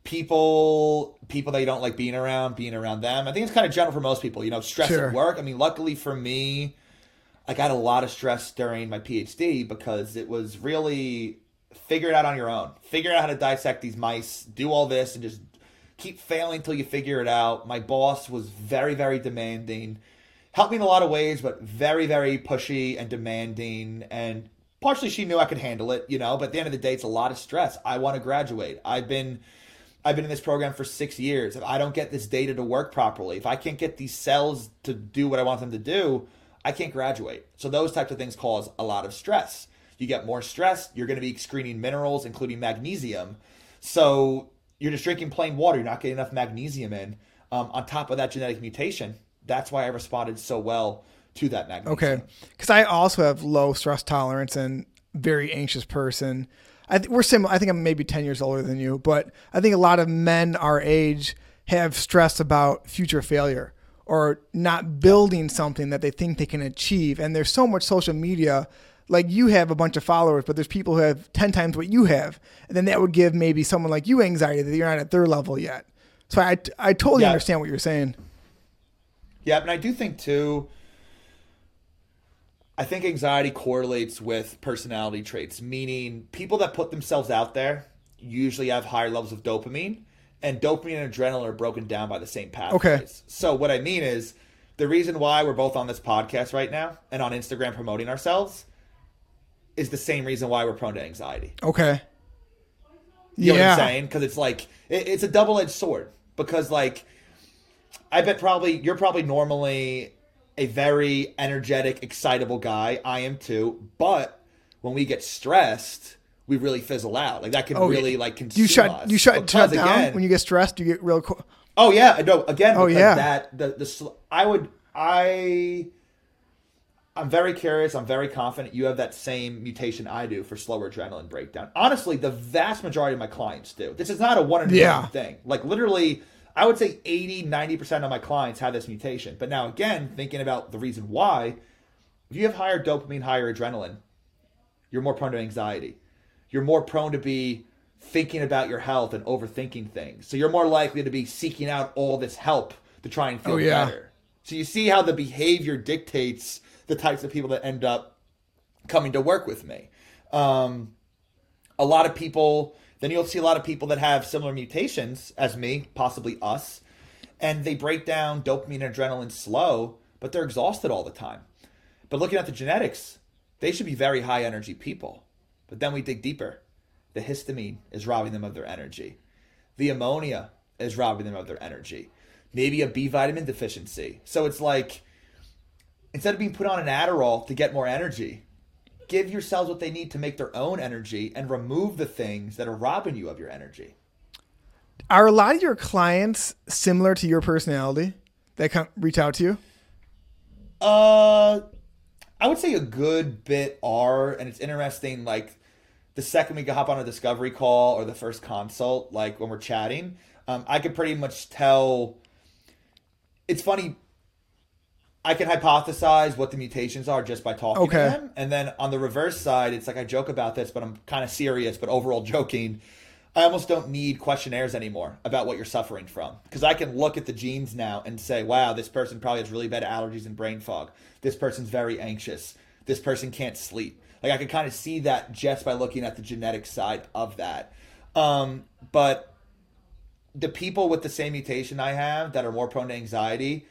Speaker 2: people people that you don't like being around, being around them. I think it's kind of general for most people. You know, stress sure. at work. I mean, luckily for me, I got a lot of stress during my PhD because it was really figure it out on your own. Figure out how to dissect these mice, do all this, and just keep failing until you figure it out. My boss was very, very demanding. Helped me in a lot of ways, but very, very pushy and demanding. And partially she knew I could handle it, you know, but at the end of the day, it's a lot of stress. I want to graduate. I've been I've been in this program for six years. If I don't get this data to work properly, if I can't get these cells to do what I want them to do, I can't graduate. So those types of things cause a lot of stress. You get more stress, you're going to be screening minerals, including magnesium. So you're just drinking plain water. You're not getting enough magnesium in. Um, on top of that genetic mutation, that's why I responded so well to that magnesium.
Speaker 1: Okay, because I also have low stress tolerance and very anxious person. I th- we're similar. I think I'm maybe 10 years older than you, but I think a lot of men our age have stress about future failure or not building something that they think they can achieve. And there's so much social media. Like you have a bunch of followers, but there's people who have 10 times what you have. And then that would give maybe someone like you anxiety that you're not at their level yet. So I, I totally yeah. understand what you're saying.
Speaker 2: Yeah, and I do think too, I think anxiety correlates with personality traits, meaning people that put themselves out there usually have higher levels of dopamine, and dopamine and adrenaline are broken down by the same pathways. Okay. So what I mean is the reason why we're both on this podcast right now and on Instagram promoting ourselves is the same reason why we're prone to anxiety.
Speaker 1: Okay.
Speaker 2: You know yeah. what I'm saying? Because it's like it, it's a double edged sword. Because like I bet probably you're probably normally a very energetic, excitable guy. I am too. But when we get stressed, we really fizzle out. Like that can oh, really like consume
Speaker 1: you shut
Speaker 2: us.
Speaker 1: you shut, shut down again, when you get stressed. You get real. cool.
Speaker 2: oh yeah, no. Again, oh yeah. That the the I would I. I'm very curious. I'm very confident you have that same mutation I do for slower adrenaline breakdown. Honestly, the vast majority of my clients do. This is not a one and yeah. thing. Like literally, I would say 80, 90% of my clients have this mutation. But now, again, thinking about the reason why, if you have higher dopamine, higher adrenaline, you're more prone to anxiety. You're more prone to be thinking about your health and overthinking things. So you're more likely to be seeking out all this help to try and feel oh, yeah. better. So you see how the behavior dictates the types of people that end up coming to work with me. Um, a lot of people then you'll see a lot of people that have similar mutations as me, possibly us, and they break down dopamine and adrenaline slow, but they're exhausted all the time. But looking at the genetics, they should be very high energy people. But then we dig deeper. The histamine is robbing them of their energy. The ammonia is robbing them of their energy. Maybe a B vitamin deficiency. So it's like instead of being put on an Adderall to get more energy, give yourselves what they need to make their own energy and remove the things that are robbing you of your energy.
Speaker 1: Are a lot of your clients similar to your personality that come reach out to you?
Speaker 2: Uh, I would say a good bit are, and it's interesting. Like the second we go hop on a discovery call or the first consult, like when we're chatting, um, I could pretty much tell. It's funny I can hypothesize what the mutations are just by talking okay. to them. And then on the reverse side, it's like I joke about this, but I'm kind of serious, but overall [LAUGHS] joking. I almost don't need questionnaires anymore about what you're suffering from because I can look at the genes now and say, wow, this person probably has really bad allergies and brain fog. This person's very anxious. This person can't sleep. Like I can kind of see that just by looking at the genetic side of that. Um, but the people with the same mutation I have that are more prone to anxiety,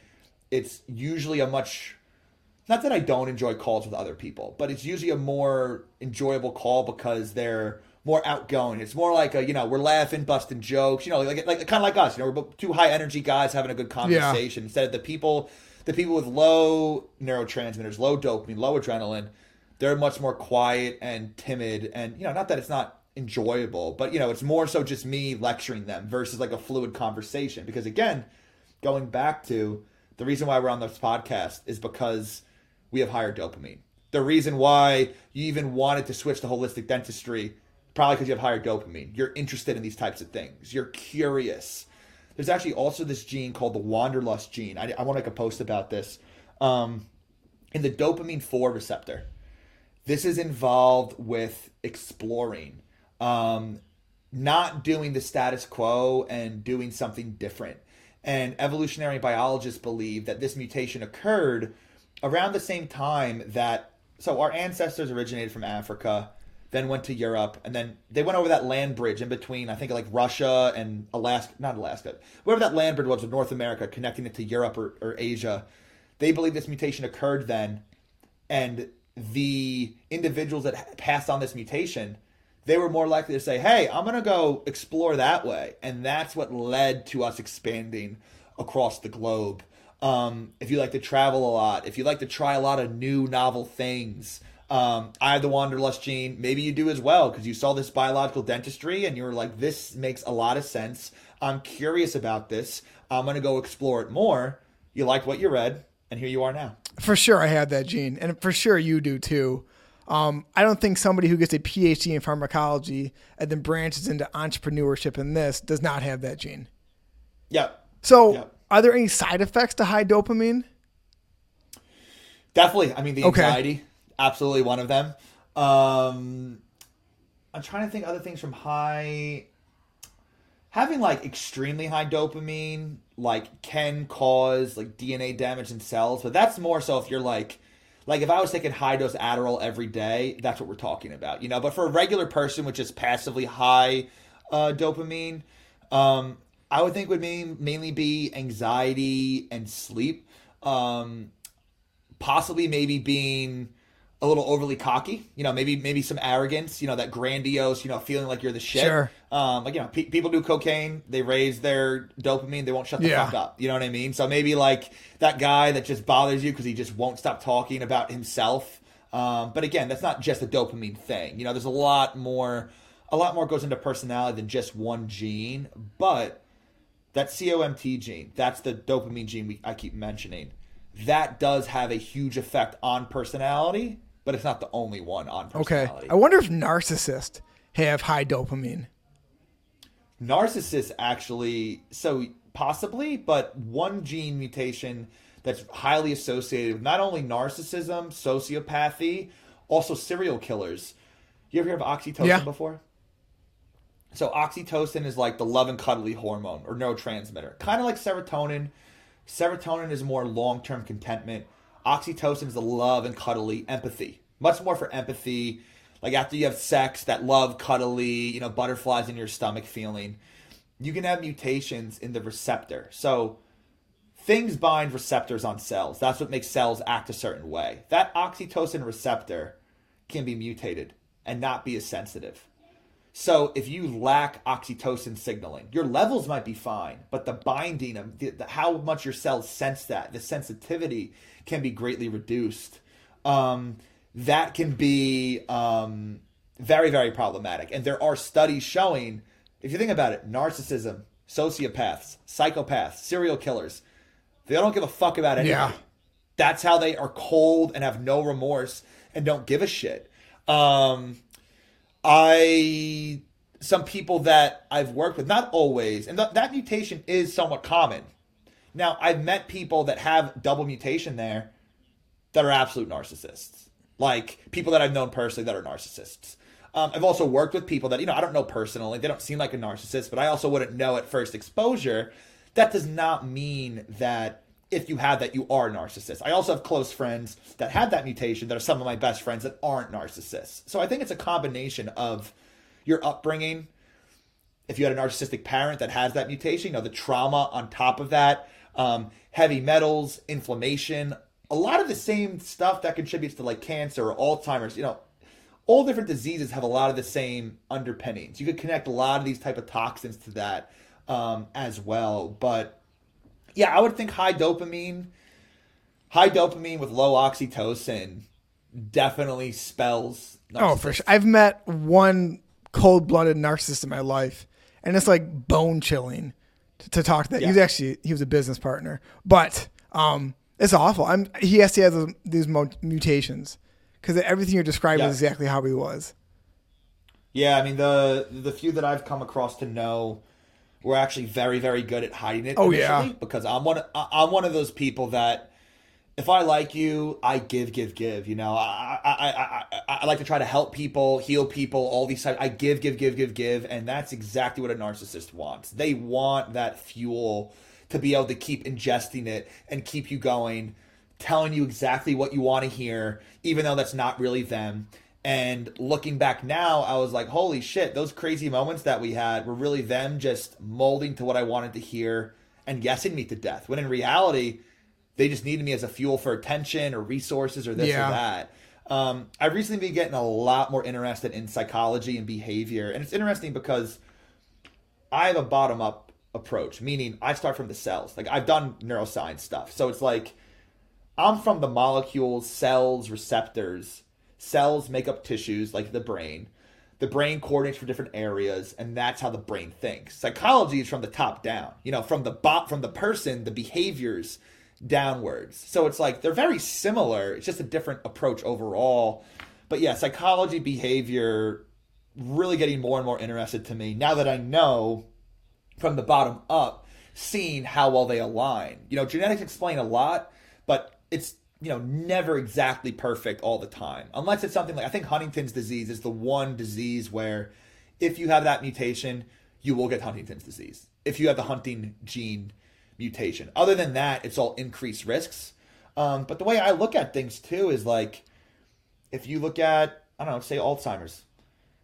Speaker 2: it's usually a much not that I don't enjoy calls with other people, but it's usually a more enjoyable call because they're more outgoing. It's more like a, you know, we're laughing, busting jokes, you know, like like kind of like us, you know, we're two high energy guys having a good conversation. Yeah. Instead of the people, the people with low neurotransmitters, low dopamine, low adrenaline, they're much more quiet and timid. And you know, not that it's not enjoyable, but you know, it's more so just me lecturing them versus like a fluid conversation. Because again, going back to the reason why we're on this podcast is because we have higher dopamine. The reason why you even wanted to switch to holistic dentistry probably because you have higher dopamine. You're interested in these types of things. You're curious. There's actually also this gene called the wanderlust gene. I, I want to make a post about this. Um, in the dopamine 4 receptor, this is involved with exploring, um, not doing the status quo and doing something different. And evolutionary biologists believe that this mutation occurred around the same time that, so our ancestors originated from Africa then went to Europe, and then they went over that land bridge in between, I think like Russia and Alaska, not Alaska, wherever that land bridge was with North America, connecting it to Europe or, or Asia. They believe this mutation occurred then, and the individuals that passed on this mutation, they were more likely to say, hey, I'm going to go explore that way. And that's what led to us expanding across the globe. Um, if you like to travel a lot, if you like to try a lot of new novel things, um, I have the wanderlust gene. Maybe you do as well because you saw this biological dentistry and you were like, this makes a lot of sense. I'm curious about this. I'm going to go explore it more. You liked what you read, and here you are now.
Speaker 1: For sure, I have that gene, and for sure, you do too. Um, I don't think somebody who gets a PhD in pharmacology and then branches into entrepreneurship in this does not have that gene.
Speaker 2: Yeah.
Speaker 1: So, are there any side effects to high dopamine?
Speaker 2: Definitely. I mean, the anxiety. Okay absolutely one of them. Um, I'm trying to think other things from high. Having like extremely high dopamine like can cause like DNA damage in cells, but that's more so if you're like like if I was taking high dose Adderall every day, that's what we're talking about, you know. But for a regular person with just passively high uh, dopamine, um, I would think would mean, mainly be anxiety and sleep, um, possibly maybe being a little overly cocky, you know, maybe maybe some arrogance, you know, that grandiose, you know, feeling like you're the shit. Sure. Um, like you know, pe- people do cocaine, they raise their dopamine, they won't shut the yeah. fuck up. You know what I mean? So maybe like that guy that just bothers you because he just won't stop talking about himself. Um, but again, that's not just a dopamine thing. You know, there's a lot more, a lot more goes into personality than just one gene. But that COMT gene, that's the dopamine gene we, I keep mentioning. That does have a huge effect on personality but it's not the only one on personality.
Speaker 1: Okay. I wonder if narcissists have high dopamine.
Speaker 2: Narcissists actually, so possibly, but one gene mutation that's highly associated with not only narcissism, sociopathy, also serial killers. You ever hear of oxytocin yeah. before? So oxytocin is like the love and cuddly hormone or neurotransmitter, kind of like serotonin. Serotonin is more long-term contentment. Oxytocin is the love and cuddly empathy. Much more for empathy. Like after you have sex, that love, cuddly, you know, butterflies in your stomach feeling. You can have mutations in the receptor. So things bind receptors on cells. That's what makes cells act a certain way. That oxytocin receptor can be mutated and not be as sensitive. So if you lack oxytocin signaling, your levels might be fine, but the binding of the, the, how much your cells sense that, the sensitivity can be greatly reduced. Um, that can be um, very, very problematic. And there are studies showing, if you think about it, narcissism, sociopaths, psychopaths, serial killers, they don't give a fuck about anything. Yeah. That's how they are cold and have no remorse and don't give a shit. Um, I some people that I've worked with, not always, and th- that mutation is somewhat common. Now, I've met people that have double mutation there that are absolute narcissists. Like people that I've known personally that are narcissists. Um, I've also worked with people that, you know, I don't know personally. They don't seem like a narcissist, but I also wouldn't know at first exposure. That does not mean that if you have that, you are a narcissist. I also have close friends that had that mutation that are some of my best friends that aren't narcissists. So I think it's a combination of your upbringing. If you had a narcissistic parent that has that mutation, you know, the trauma on top of that, um, heavy metals, inflammation, a lot of the same stuff that contributes to like cancer or Alzheimer's, you know, all different diseases have a lot of the same underpinnings. You could connect a lot of these type of toxins to that um, as well. But yeah, I would think high dopamine, high dopamine with low oxytocin definitely spells.
Speaker 1: Oh, for sure. I've met one cold blooded narcissist in my life, and it's like bone chilling to, talk to that. Yeah. He was actually he was a business partner, but um, it's awful. I'm he has to have these mutations because everything you're describing yeah. is exactly how he was.
Speaker 2: Yeah, I mean the the few that I've come across to know were actually very very good at hiding it.
Speaker 1: Oh yeah,
Speaker 2: because I'm one I'm one of those people that if I like you, I give, give, give. You know, I, I, I, I, I like to try to help people, heal people, all these types. I give, give, give, give, give, and that's exactly what a narcissist wants. They want that fuel to be able to keep ingesting it and keep you going, telling you exactly what you want to hear, even though that's not really them. And looking back now, I was like, holy shit, those crazy moments that we had were really them just molding to what I wanted to hear and guessing me to death. When in reality, they just needed me as a fuel for attention or resources or this yeah. or that. Um, I've recently been getting a lot more interested in psychology and behavior, and it's interesting because I have a bottom up approach, meaning I start from the cells. Like I've done neuroscience stuff, so it's like I'm from the molecules, cells, receptors. Cells make up tissues like the brain. The brain coordinates for different areas, and that's how the brain thinks. Psychology is from the top down. You know, from the bot, from the person, the behaviors downwards. So it's like they're very similar. It's just a different approach overall. But yeah, psychology, behavior, really getting more and more interested to me now that I know from the bottom up, seeing how well they align. You know, genetics explain a lot, but it's you know never exactly perfect all the time unless it's something like i think huntington's disease is the one disease where if you have that mutation you will get huntington's disease if you have the hunting gene mutation. Other than that, it's all increased risks. Um, but the way I look at things too is like, if you look at, I don't know, say Alzheimer's,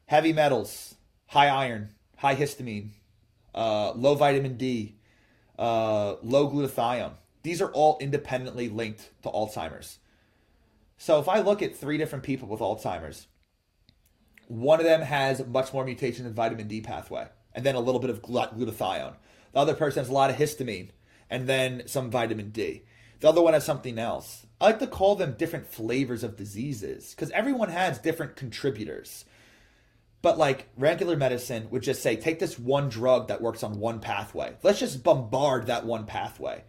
Speaker 2: heavy metals, high iron, high histamine, uh, low vitamin D, uh, low glutathione, these are all independently linked to Alzheimer's. So if I look at three different people with Alzheimer's, one of them has much more mutation in vitamin D pathway, and then a little bit of glutathione. The other person has a lot of histamine, and then some vitamin D. The other one has something else. I like to call them different flavors of diseases because everyone has different contributors. But like regular medicine would just say, take this one drug that works on one pathway. Let's just bombard that one pathway.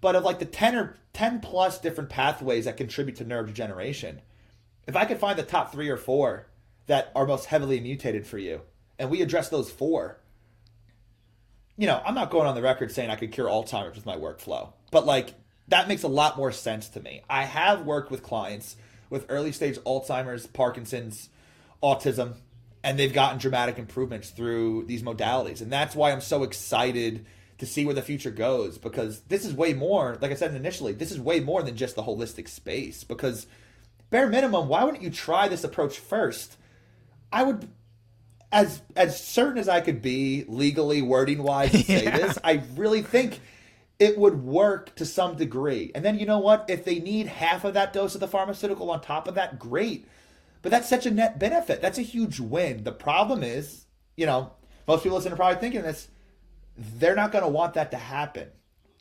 Speaker 2: But of like the 10 or 10 plus different pathways that contribute to neurodegeneration, if I could find the top three or four that are most heavily mutated for you, and we address those four, you know, I'm not going on the record saying I could cure Alzheimer's with my workflow, but like that makes a lot more sense to me. I have worked with clients with early stage Alzheimer's, Parkinson's, autism, and they've gotten dramatic improvements through these modalities. And that's why I'm so excited to see where the future goes because this is way more, like I said initially, this is way more than just the holistic space. Because, bare minimum, why wouldn't you try this approach first? I would as as certain as I could be legally wording wise to [LAUGHS] say yeah. this, I really think it would work to some degree. And then you know what? If they need half of that dose of the pharmaceutical on top of that, great. But that's such a net benefit. That's a huge win. The problem is, you know, most people listening are probably thinking this, they're not going to want that to happen.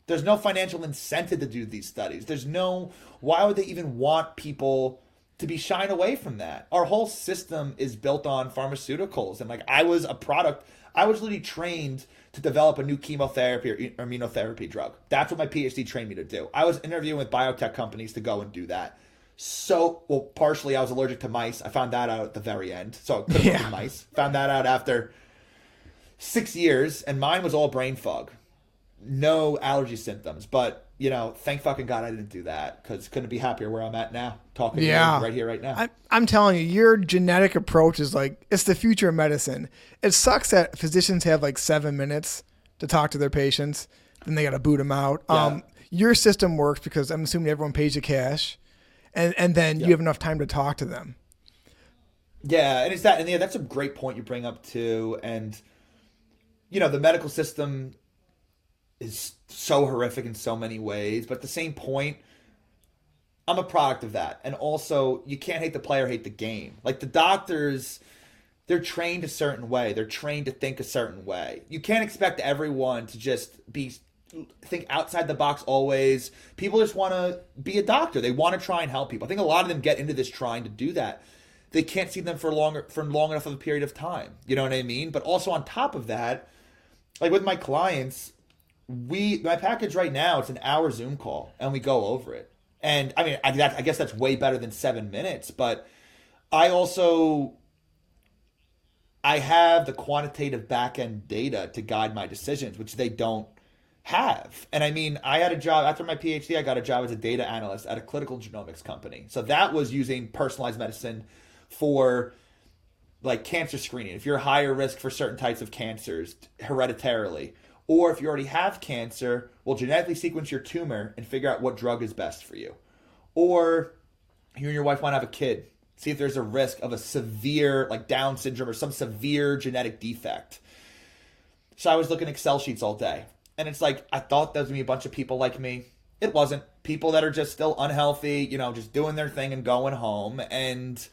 Speaker 2: There's no financial incentive to do these studies. There's no, why would they even want people to be shying away from that. Our whole system is built on pharmaceuticals. And like I was a product, I was literally trained to develop a new chemotherapy or immunotherapy drug. That's what my PhD trained me to do. I was interviewing with biotech companies to go and do that. So, well, partially I was allergic to mice. I found that out at the very end. So, it could have yeah. mice. Found that out after six years, and mine was all brain fog. No allergy symptoms, but you know, thank fucking God I didn't do that because couldn't be happier where I'm at now, talking yeah. right here, right now.
Speaker 1: I, I'm telling you, your genetic approach is like it's the future of medicine. It sucks that physicians have like seven minutes to talk to their patients, then they got to boot them out. Yeah. Um, your system works because I'm assuming everyone pays you cash, and and then yeah. you have enough time to talk to them.
Speaker 2: Yeah, and it's that, and yeah, that's a great point you bring up too, and you know, the medical system is so horrific in so many ways. But at the same point, I'm a product of that. And also, you can't hate the player, hate the game. Like the doctors, they're trained a certain way. They're trained to think a certain way. You can't expect everyone to just be think outside the box always. People just want to be a doctor. They want to try and help people. I think a lot of them get into this trying to do that. They can't see them for longer for long enough of a period of time. You know what I mean? But also on top of that, like with my clients, we my package right now it's an hour Zoom call and we go over it. And I mean, I, that, I guess that's way better than seven minutes. But I also I have the quantitative back end data to guide my decisions, which they don't have. And I mean, I had a job after my PhD, I got a job as a data analyst at a clinical genomics company. So that was using personalized medicine for like cancer screening. If you're higher risk for certain types of cancers hereditarily, or if you already have cancer, we'll genetically sequence your tumor and figure out what drug is best for you. Or you and your wife want to have a kid, see if there's a risk of a severe, like Down syndrome or some severe genetic defect. So I was looking Excel sheets all day. And it's like, I thought there was going to be a bunch of people like me. It wasn't. People that are just still unhealthy, you know, just doing their thing and going home. And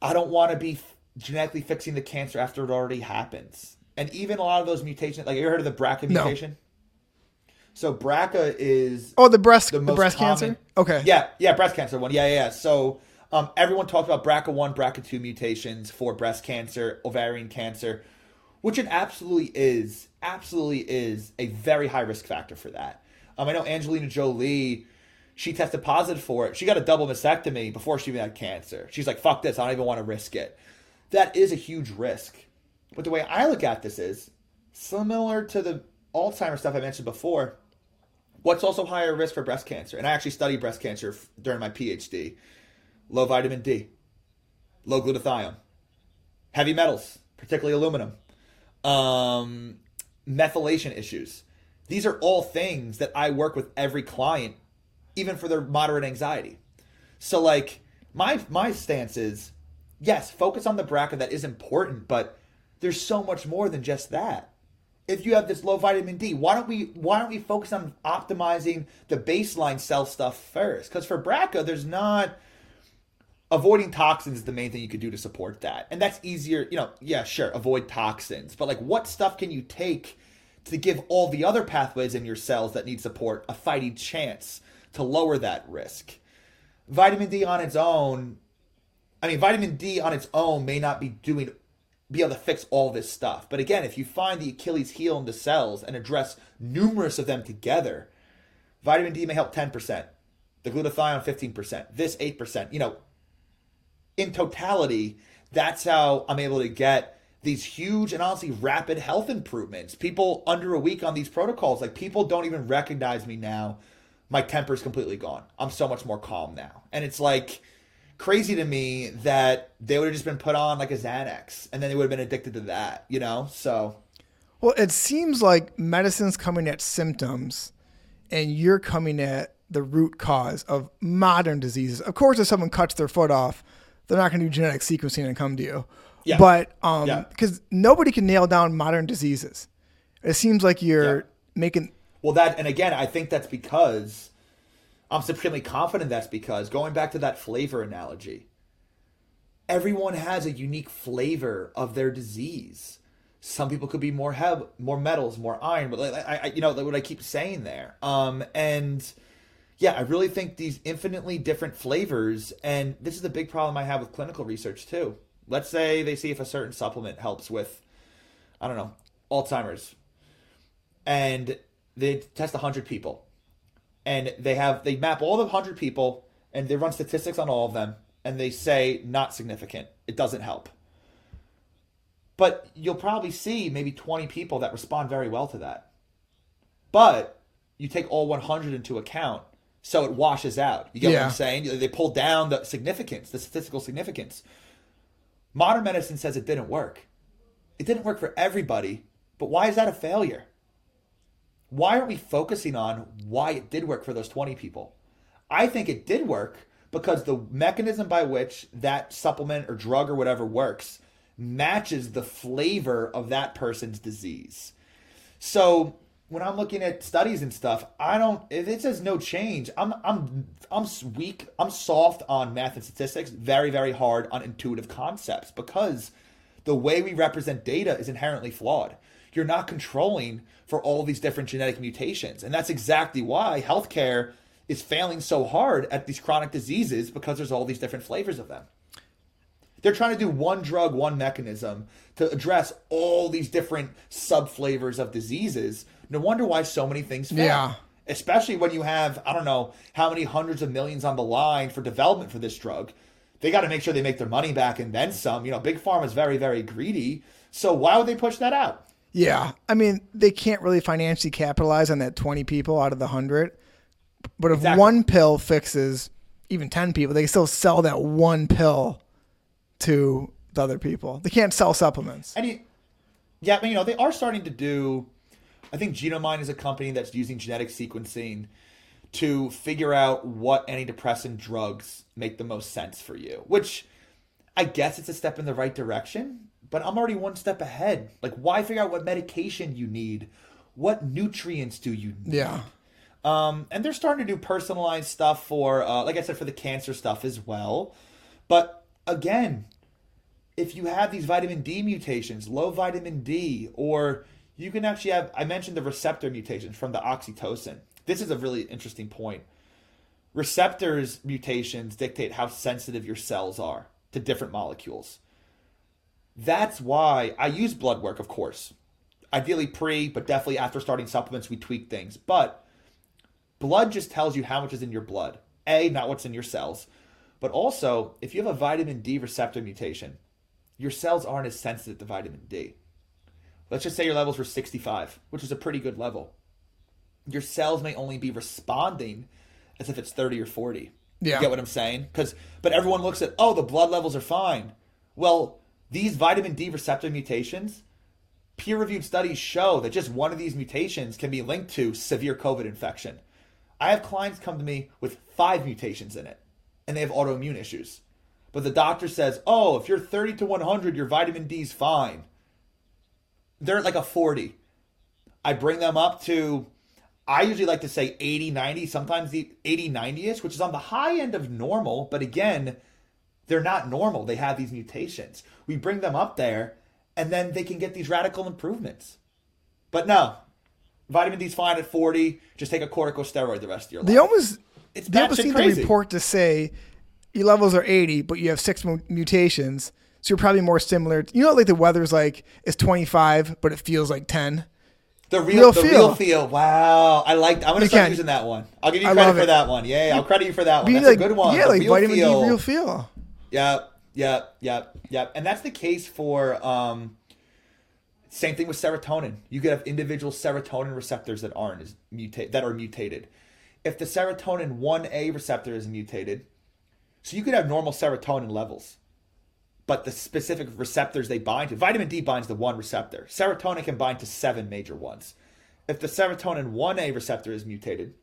Speaker 2: I don't want to be genetically fixing the cancer after it already happens. And even a lot of those mutations, like you ever heard of the BRCA mutation? No. So BRCA is
Speaker 1: Oh, the breast,
Speaker 2: the
Speaker 1: the, breast
Speaker 2: common-
Speaker 1: cancer. Okay.
Speaker 2: yeah, yeah, breast cancer one. Yeah, yeah, yeah. So um, everyone talks about BRCA1, BRCA2 mutations for breast cancer, ovarian cancer, which it absolutely is, absolutely is a very high risk factor for that. Um, I know Angelina Jolie, she tested positive for it. She got a double mastectomy before she even had cancer. She's like, fuck this, I don't even want to risk it. That is a huge risk. But the way I look at this is similar to the Alzheimer's stuff I mentioned before. What's also higher risk for breast cancer? And I actually studied breast cancer f- during my PhD. Low vitamin D, low glutathione, heavy metals, particularly aluminum, um, methylation issues. These are all things that I work with every client, even for their moderate anxiety. So, like, my my stance is, yes, focus on the BRCA that is important, but there's so much more than just that if you have this low vitamin D, why don't we why don't we focus on optimizing the baseline cell stuff first? Because for BRCA, there's not avoiding toxins is the main thing you could do to support that, and that's easier. You know, yeah, sure, avoid toxins, but like, what stuff can you take to give all the other pathways in your cells that need support a fighting chance to lower that risk? Vitamin D on its own I mean, vitamin D on its own may not be doing be able to fix all this stuff. But again, if you find the Achilles heel in the cells and address numerous of them together, vitamin D may help 10%, the glutathione 15%, this 8%. You know, in totality, that's how I'm able to get these huge and honestly rapid health improvements. People under a week on these protocols, like people don't even recognize me now. My temper's completely gone. I'm so much more calm now. And it's like crazy to me that they would have just been put on like a Xanax and then they would have been addicted to that, you know? So
Speaker 1: Well, it seems like medicine's coming at symptoms and you're coming at the root cause of modern diseases. Of course, if someone cuts their foot off, they're not going to do genetic sequencing and come to you.
Speaker 2: Yeah.
Speaker 1: But um
Speaker 2: Yeah.
Speaker 1: because nobody can nail down modern diseases. It seems like you're
Speaker 2: Yeah.
Speaker 1: making
Speaker 2: Well, that, and again, I think that's because I'm supremely confident that's because going back to that flavor analogy, everyone has a unique flavor of their disease. Some people could be more heb, more metals, more iron, but like, I, I, you know, what I keep saying there. Um, and yeah, I really think these infinitely different flavors, and this is the big problem I have with clinical research too. Let's say they see if a certain supplement helps with, I don't know, Alzheimer's, and they test 100 people and they have they map all the 100 people and they run statistics on all of them and they say not significant. It doesn't help. But you'll probably see maybe 20 people that respond very well to that. But you take all 100 into account so it washes out. You get what i'm saying? They pull down the significance the statistical significance. Modern medicine says it didn't work. It didn't work for everybody but why is that a failure why aren't we focusing on why it did work for those 20 people? I think it did work because the mechanism by which that supplement or drug or whatever works matches the flavor of that person's disease. So when I'm looking at studies and stuff, I don't. If it says no change, I'm I'm I'm weak. I'm soft on math and statistics. Very very hard on intuitive concepts because the way we represent data is inherently flawed. You're not controlling for all these different genetic mutations, and that's exactly why healthcare is failing so hard at these chronic diseases because there's all these different flavors of them. They're trying to do one drug, one mechanism to address all these different sub flavors of diseases. No wonder why so many things fail.
Speaker 1: Yeah.
Speaker 2: Especially when you have, I don't know, how many hundreds of millions on the line for development for this drug. They got to make sure they make their money back and then some. You know, Big Pharma is very, very greedy. So why would they push that out?
Speaker 1: Yeah. I mean, they can't really financially capitalize on that 20 people out of the 100. But if
Speaker 2: Exactly.
Speaker 1: one pill fixes even 10 people, they can still sell that one pill to the other people. They can't sell supplements.
Speaker 2: And you, yeah, but you know, they are starting to do. I think Genomind is a company that's using genetic sequencing to figure out what antidepressant drugs make the most sense for you. Which I guess it's a step in the right direction, but I'm already one step ahead. Like, why figure out what medication you need? What nutrients do you need?
Speaker 1: Yeah.
Speaker 2: Um, and they're starting to do personalized stuff for, uh, like I said, for the cancer stuff as well. But again, if you have these vitamin D mutations, low vitamin D, or you can actually have, I mentioned the receptor mutations from the oxytocin. This is a really interesting point. Receptors mutations dictate how sensitive your cells are to different molecules. That's why I use blood work, of course. Ideally pre, but definitely after starting supplements, we tweak things. But blood just tells you how much is in your blood. A, not what's in your cells. But also, if you have a vitamin D receptor mutation, your cells aren't as sensitive to vitamin D. Let's just say your levels were 65, which is a pretty good level. Your cells may only be responding as if it's 30 or 40.
Speaker 1: Yeah.
Speaker 2: You get what I'm saying? Because, but everyone looks at, oh, the blood levels are fine. Well, these vitamin D receptor mutations, peer-reviewed studies show that just one of these mutations can be linked to severe COVID infection. I have clients come to me with five mutations in it, and they have autoimmune issues. But the doctor says, oh, if you're 30 to 100, your vitamin D is fine. They're at like a 40. I bring them up to, I usually like to say 80, 90, sometimes the 80, 90 ish, which is on the high end of normal. But again, they're not normal. They have these mutations. We bring them up there, and then they can get these radical improvements. But no, vitamin D's fine at 40. Just take a corticosteroid the rest of your life.
Speaker 1: They almost
Speaker 2: It's
Speaker 1: they almost seem
Speaker 2: crazy.
Speaker 1: to report to say your levels are 80, but you have six mutations. So you're probably more similar. You know, like the weather's like it's 25, but it feels like 10.
Speaker 2: The real,
Speaker 1: Real
Speaker 2: the
Speaker 1: feel.
Speaker 2: real feel. Wow, I like. I'm gonna
Speaker 1: You
Speaker 2: start
Speaker 1: can.
Speaker 2: using that one. I'll give you
Speaker 1: I
Speaker 2: credit for
Speaker 1: it.
Speaker 2: that one. Yeah, I'll credit you for that one.
Speaker 1: Be
Speaker 2: That's
Speaker 1: like,
Speaker 2: a good one.
Speaker 1: Yeah,
Speaker 2: The
Speaker 1: like vitamin
Speaker 2: feel.
Speaker 1: D, real feel.
Speaker 2: Yep, yep, yep, yep. And that's the case for um same thing with serotonin. You could have individual serotonin receptors that aren't mutate that are mutated. If the serotonin 1A receptor is mutated, so you could have normal serotonin levels, but the specific receptors they bind to, vitamin D binds to one receptor. Serotonin can bind to seven major ones. If the serotonin 1A receptor is mutated,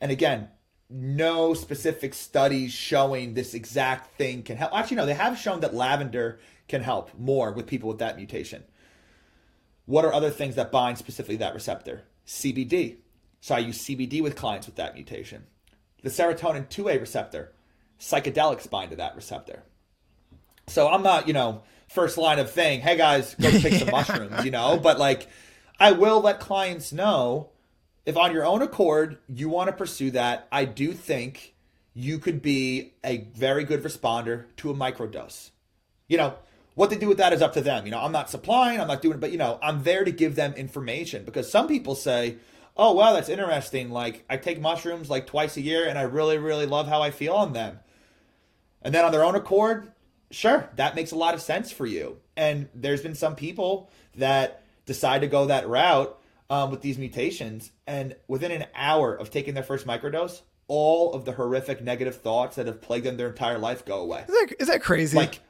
Speaker 2: and again, no specific studies showing this exact thing can help. Actually, no, they have shown that lavender can help more with people with that mutation. What are other things that bind specifically that receptor? CBD. So I use CBD with clients with that mutation. The serotonin 2A receptor, psychedelics bind to that receptor. So I'm not, you know, first line of thing, hey guys, go take some [LAUGHS] mushrooms, you know, but like I will let clients know if on your own accord you want to pursue that, I do think you could be a very good responder to a microdose. You know, what they do with that is up to them. You know, I'm not supplying, I'm not doing it, but you know, I'm there to give them information because some people say, "Oh, wow, that's interesting. Like I take mushrooms like twice a year and I really really love how I feel on them." And then on their own accord, sure, that makes a lot of sense for you. And there's been some people that decide to go that route um, with these mutations, and within an hour of taking their first microdose, all of the horrific negative thoughts that have plagued them their entire life go away.
Speaker 1: Is that, is that crazy?
Speaker 2: Like,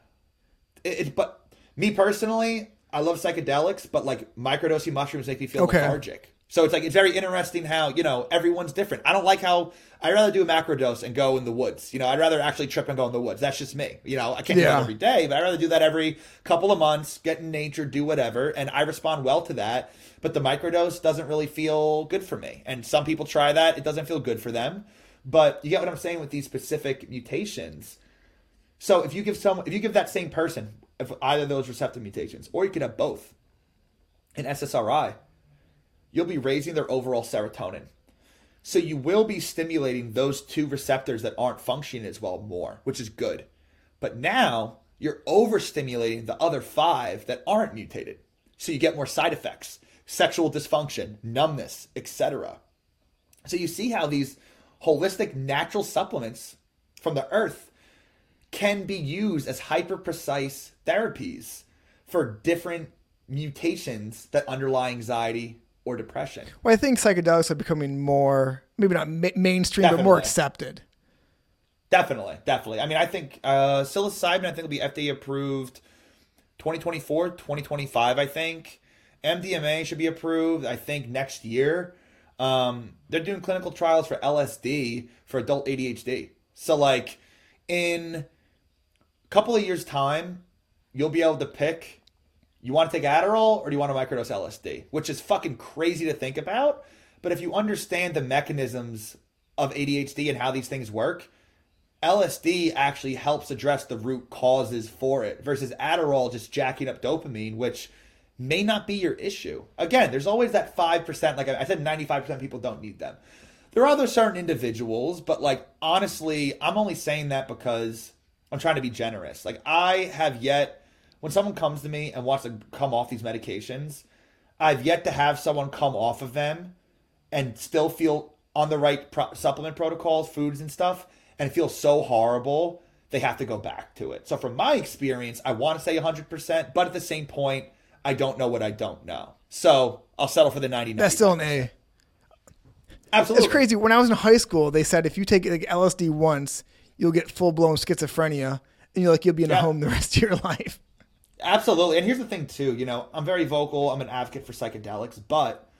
Speaker 2: it, it- but me personally, I love psychedelics, but like microdosing mushrooms make me feel
Speaker 1: Okay.
Speaker 2: lethargic. So it's like it's very interesting how you know everyone's different. I don't like how I'd rather do a macro dose and go in the woods. You know, I'd rather actually trip and go in the woods. That's just me. You know, I can't do
Speaker 1: Yeah.
Speaker 2: that every day, but I'd rather do that every couple of months, get in nature, do whatever, and I respond well to that. But the microdose doesn't really feel good for me, and some people try that; it doesn't feel good for them. But you get what I'm saying with these specific mutations. So if you give someone, if you give that same person if either of those receptor mutations, or you could have both, an SSRI, you'll be raising their overall serotonin. So you will be stimulating those two receptors that aren't functioning as well more, which is good. But now you're overstimulating the other five that aren't mutated. So you get more side effects, sexual dysfunction, numbness, etc. So you see how these holistic natural supplements from the earth can be used as hyper precise therapies for different mutations that underlie anxiety or depression.
Speaker 1: Well, I think psychedelics are becoming more, maybe not ma- mainstream, but more accepted.
Speaker 2: Definitely, definitely. I mean, I think uh, psilocybin, I think will be FDA approved 2024, 2025, I think. MDMA should be approved, I think, next year. Um, they're doing clinical trials for LSD for adult ADHD. So, like, in a couple of years' time, you'll be able to pick you want to take Adderall or do you want to microdose LSD? Which is fucking crazy to think about. But if you understand the mechanisms of ADHD and how these things work, LSD actually helps address the root causes for it versus Adderall just jacking up dopamine, which may not be your issue. Again, there's always that 5%, like I said, 95% of people don't need them. There are other certain individuals, but like honestly, I'm only saying that because I'm trying to be generous. Like I have yet, when someone comes to me and wants to come off these medications, I've yet to have someone come off of them and still feel on the right pro- supplement protocols, foods and stuff, and feel so horrible they have to go back to it. So from my experience, I want to say 100%, but at the same point, I don't know what I don't know. So I'll settle for the 99.
Speaker 1: That's still an A.
Speaker 2: absolutely
Speaker 1: It's crazy. When I was in high school, they said if you take like LSD once, you'll get full blown schizophrenia, and you're like you'll be in a home the rest of your [LAUGHS] life.
Speaker 2: Absolutely. And here's the thing too, you know, I'm very vocal, I'm an advocate for psychedelics, but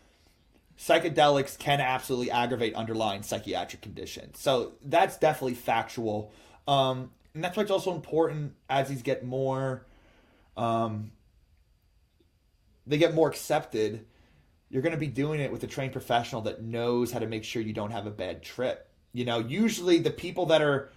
Speaker 2: psychedelics can absolutely aggravate underlying psychiatric conditions. So that's definitely factual. Um, and that's why it's also important as these get more um, they get more accepted, you're going to be doing it with a trained professional that knows how to make sure you don't have a bad trip. You know, usually the people that are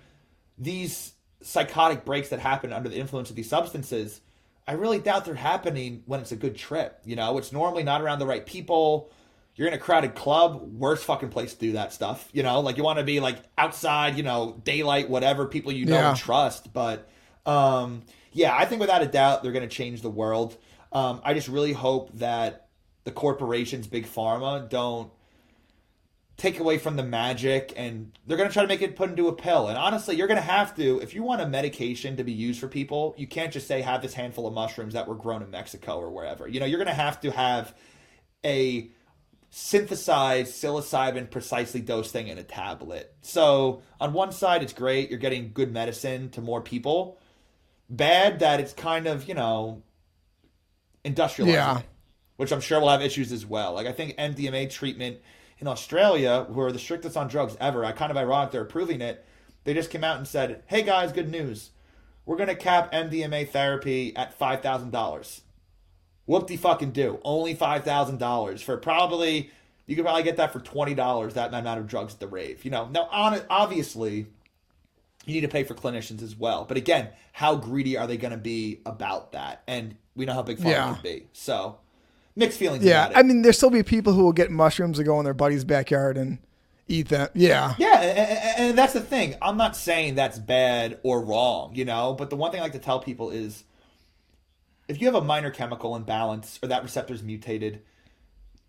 Speaker 2: these psychotic breaks that happen under the influence of these substances, I really doubt they're happening when it's a good trip. You know, it's normally not around the right people. You're in a crowded club, worst fucking place to do that stuff. You know, like you want to be like outside, you know, daylight, whatever, people you
Speaker 1: Yeah.
Speaker 2: and trust. But um, yeah, I think without a doubt they're going to change the world. Um, I just really hope that the corporations, big pharma, don't take away from the magic and they're going to try to make it put into a pill. And honestly, you're going to have to, if you want a medication to be used for people, you can't just say have this handful of mushrooms that were grown in Mexico or wherever. You know, you're going to have to have a synthesized psilocybin precisely dosed thing in a tablet. So on one side, it's great. You're getting good medicine to more people. Bad that it's kind of, you know, industrializing
Speaker 1: Yeah.
Speaker 2: which I'm sure will have issues as well. Like I think MDMA treatment in Australia, who are the strictest on drugs ever, I kind of ironic they're approving it. They just came out and said, "Hey guys, good news. We're gonna cap MDMA therapy at five thousand dollars. Whoop de fucking do. Only five thousand dollars for probably you could probably get that for twenty dollars. That amount of drugs at the rave. You know. Now, on obviously, you need to pay for clinicians as well. But again, how greedy are they going to be about that? And we know how big pharma
Speaker 1: Yeah.
Speaker 2: can be. So mixed feelings.
Speaker 1: Yeah,
Speaker 2: about it.
Speaker 1: I mean, there'll still be people who will get mushrooms and go in their buddy's backyard and eat them. Yeah,
Speaker 2: Yeah, and, and- and that's the thing. I'm not saying that's bad or wrong, you know, but the one thing I like to tell people is if you have a minor chemical imbalance or that receptor's mutated,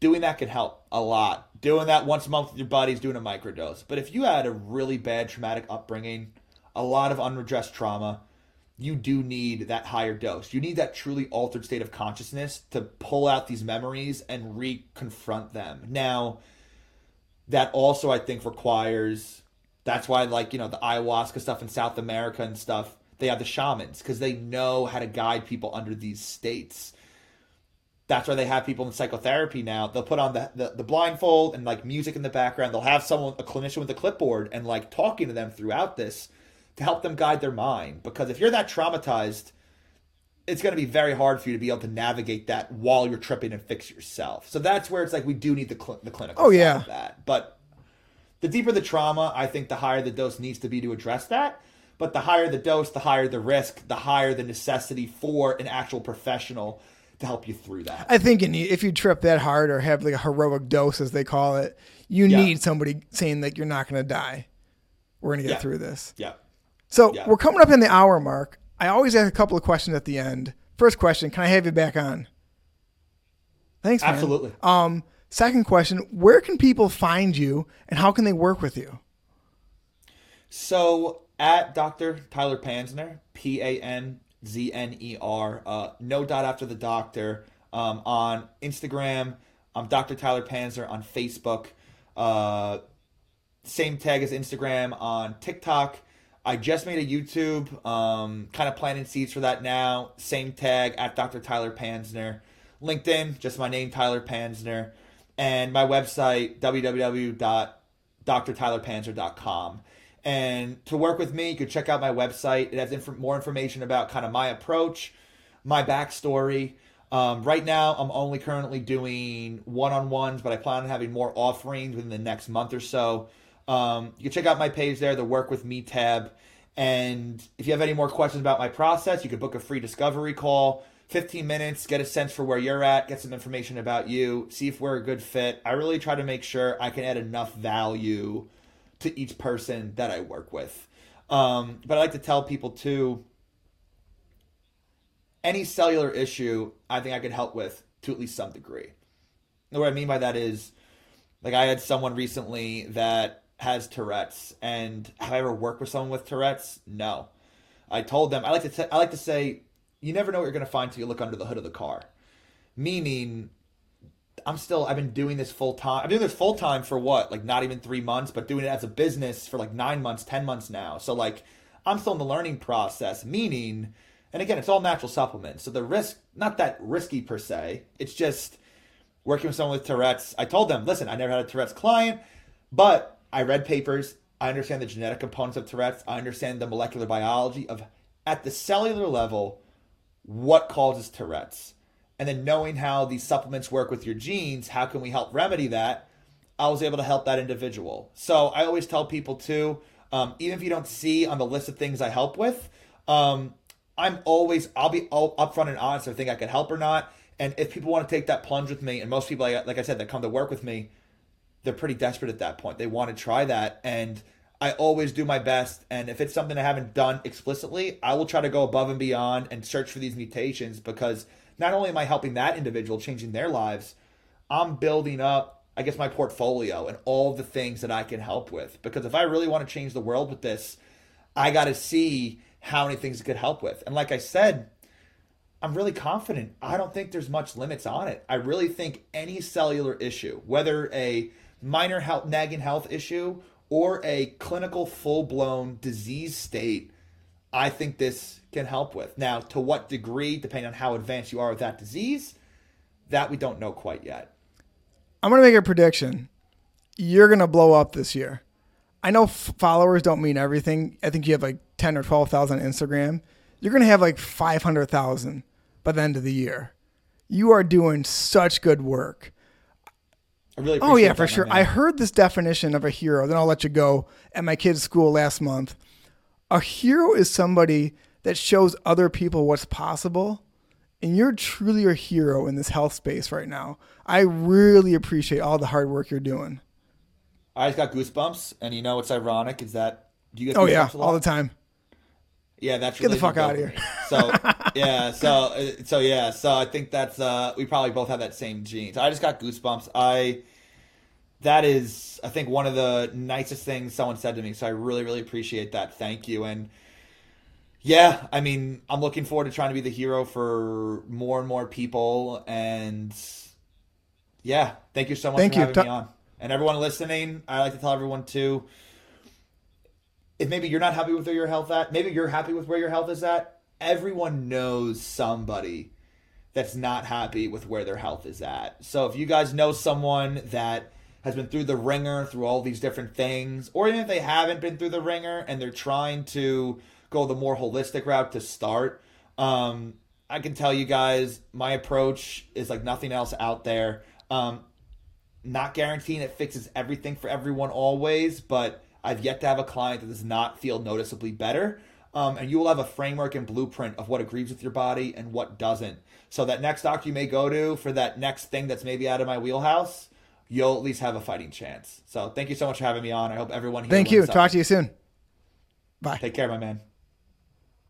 Speaker 2: doing that can help a lot. Doing that once a month with your buddies, doing a microdose. But if you had a really bad traumatic upbringing, a lot of unredressed trauma, you do need that higher dose. You need that truly altered state of consciousness to pull out these memories and re-confront them. Now, that also I think requires that's why like you know the ayahuasca stuff in South America and stuff they have the shamans because they know how to guide people under these states That's why they have people in psychotherapy now. They'll put on the, the, the blindfold and like music in the background. They'll have someone, a clinician with a clipboard, and like talking to them throughout this to help them guide their mind. Because if you're that traumatized, it's going to be very hard for you to be able to navigate that while you're tripping and fix yourself. So that's where it's like we do need the cl- the clinical
Speaker 1: Oh, yeah.
Speaker 2: that. But the deeper the trauma, I think the higher the dose needs to be to address that. But the higher the dose, the higher the risk, the higher the necessity for an actual professional to help you through that.
Speaker 1: I think in, if you trip that hard or have like a heroic dose, as they call it, you
Speaker 2: Yeah.
Speaker 1: need somebody saying that you're not going to die. We're going to get
Speaker 2: Yeah.
Speaker 1: through this.
Speaker 2: yeah.
Speaker 1: So
Speaker 2: Yeah.
Speaker 1: we're coming up in the hour mark. I always ask a couple of questions at the end. First question: Can I have you back on? Thanks, man.
Speaker 2: Absolutely.
Speaker 1: Um, second question: Where can people find you, and how can they work with you?
Speaker 2: So at Dr. Tyler Panzner, P A N Z N E R, uh, no dot after the doctor, um, on Instagram. I'm Dr. Tyler Panzner on Facebook. Uh, same tag as Instagram on TikTok. I just made a YouTube, um, kind of planting seeds for that now. Same tag at Dr. Tyler Panzner. LinkedIn, just my name, Tyler Panzner. And my website, www.drtylerpanzner.com. And to work with me, you can check out my website. It has inf- more information about kind of my approach, my backstory. Um, right now, I'm only currently doing one on ones, but I plan on having more offerings within the next month or so. Um, you can check out my page there, the Work With Me tab. And if you have any more questions about my process, you can book a free discovery call. 15 minutes, get a sense for where you're at, get some information about you, see if we're a good fit. I really try to make sure I can add enough value to each person that I work with. Um, but I like to tell people too any cellular issue, I think I could help with to at least some degree. And what I mean by that is, like, I had someone recently that has Tourette's, and have I ever worked with someone with Tourette's? No. I told them I like to t- I like to say you never know what you're going to find till you look under the hood of the car. Meaning, I'm still I've been doing this full time. I've been doing this full time for what like not even three months, but doing it as a business for like nine months, ten months now. So like I'm still in the learning process. Meaning, and again, it's all natural supplements, so the risk not that risky per se. It's just working with someone with Tourette's. I told them, listen, I never had a Tourette's client, but I read papers. I understand the genetic components of Tourette's. I understand the molecular biology of at the cellular level what causes Tourette's. And then knowing how these supplements work with your genes, how can we help remedy that? I was able to help that individual. So I always tell people too, um, even if you don't see on the list of things I help with, um, I'm always I'll be all upfront and honest if I think I could help or not. And if people want to take that plunge with me, and most people, like like I said, that come to work with me, they're pretty desperate at that point. They want to try that, and I always do my best. And if it's something I haven't done explicitly, I will try to go above and beyond and search for these mutations because not only am I helping that individual, changing their lives, I'm building up, I guess, my portfolio and all the things that I can help with. Because if I really want to change the world with this, I got to see how many things it could help with. And like I said, I'm really confident. I don't think there's much limits on it. I really think any cellular issue, whether a minor health nagging health issue or a clinical full blown disease state, I think this can help with. Now, to what degree, depending on how advanced you are with that disease, that we don't know quite yet.
Speaker 1: I'm going to make a prediction. You're going to blow up this year. I know f- followers don't mean everything. I think you have like 10 or 12,000 on Instagram. You're going to have like 500,000 by the end of the year. You are doing such good work.
Speaker 2: I really
Speaker 1: Oh, yeah, for sure.
Speaker 2: man.
Speaker 1: I heard this definition of a hero, then I'll let you go at my kid's school last month. A hero is somebody that shows other people what's possible. And you're truly a hero in this health space right now. I really appreciate all the hard work you're doing.
Speaker 2: I just got goosebumps, and you know what's ironic is that do you get
Speaker 1: Oh yeah, all the time.
Speaker 2: Yeah, that's
Speaker 1: Get the fuck
Speaker 2: out
Speaker 1: outta here.
Speaker 2: So [LAUGHS] yeah, so uh, so yeah, so I think that's uh we probably both have that same gene. So I just got goosebumps. I that is I think one of the nicest things someone said to me. So I really really appreciate that. Thank you. And yeah, I mean, I'm looking forward to trying to be the hero for more and more people. And yeah, thank you so much
Speaker 1: Thank
Speaker 2: for
Speaker 1: you.
Speaker 2: having
Speaker 1: Ta-
Speaker 2: me on. And everyone listening, I like to tell everyone too if maybe you're not happy with where your health at, maybe you're happy with where your health is at. Everyone knows somebody that's not happy with where their health is at. So if you guys know someone that has been through the ringer through all these different things, or even if they haven't been through the ringer and they're trying to go the more holistic route to start, um, I can tell you guys my approach is like nothing else out there. Um, not guaranteeing it fixes everything for everyone always, but I've yet to have a client that does not feel noticeably better. Um, and you will have a framework and blueprint of what agrees with your body and what doesn't. So that next doc you may go to for that next thing that's maybe out of my wheelhouse, you'll at least have a fighting chance. So thank you so much for having me on. I hope everyone.
Speaker 1: Thank you. Talk to you soon. Bye.
Speaker 2: Take care, my man.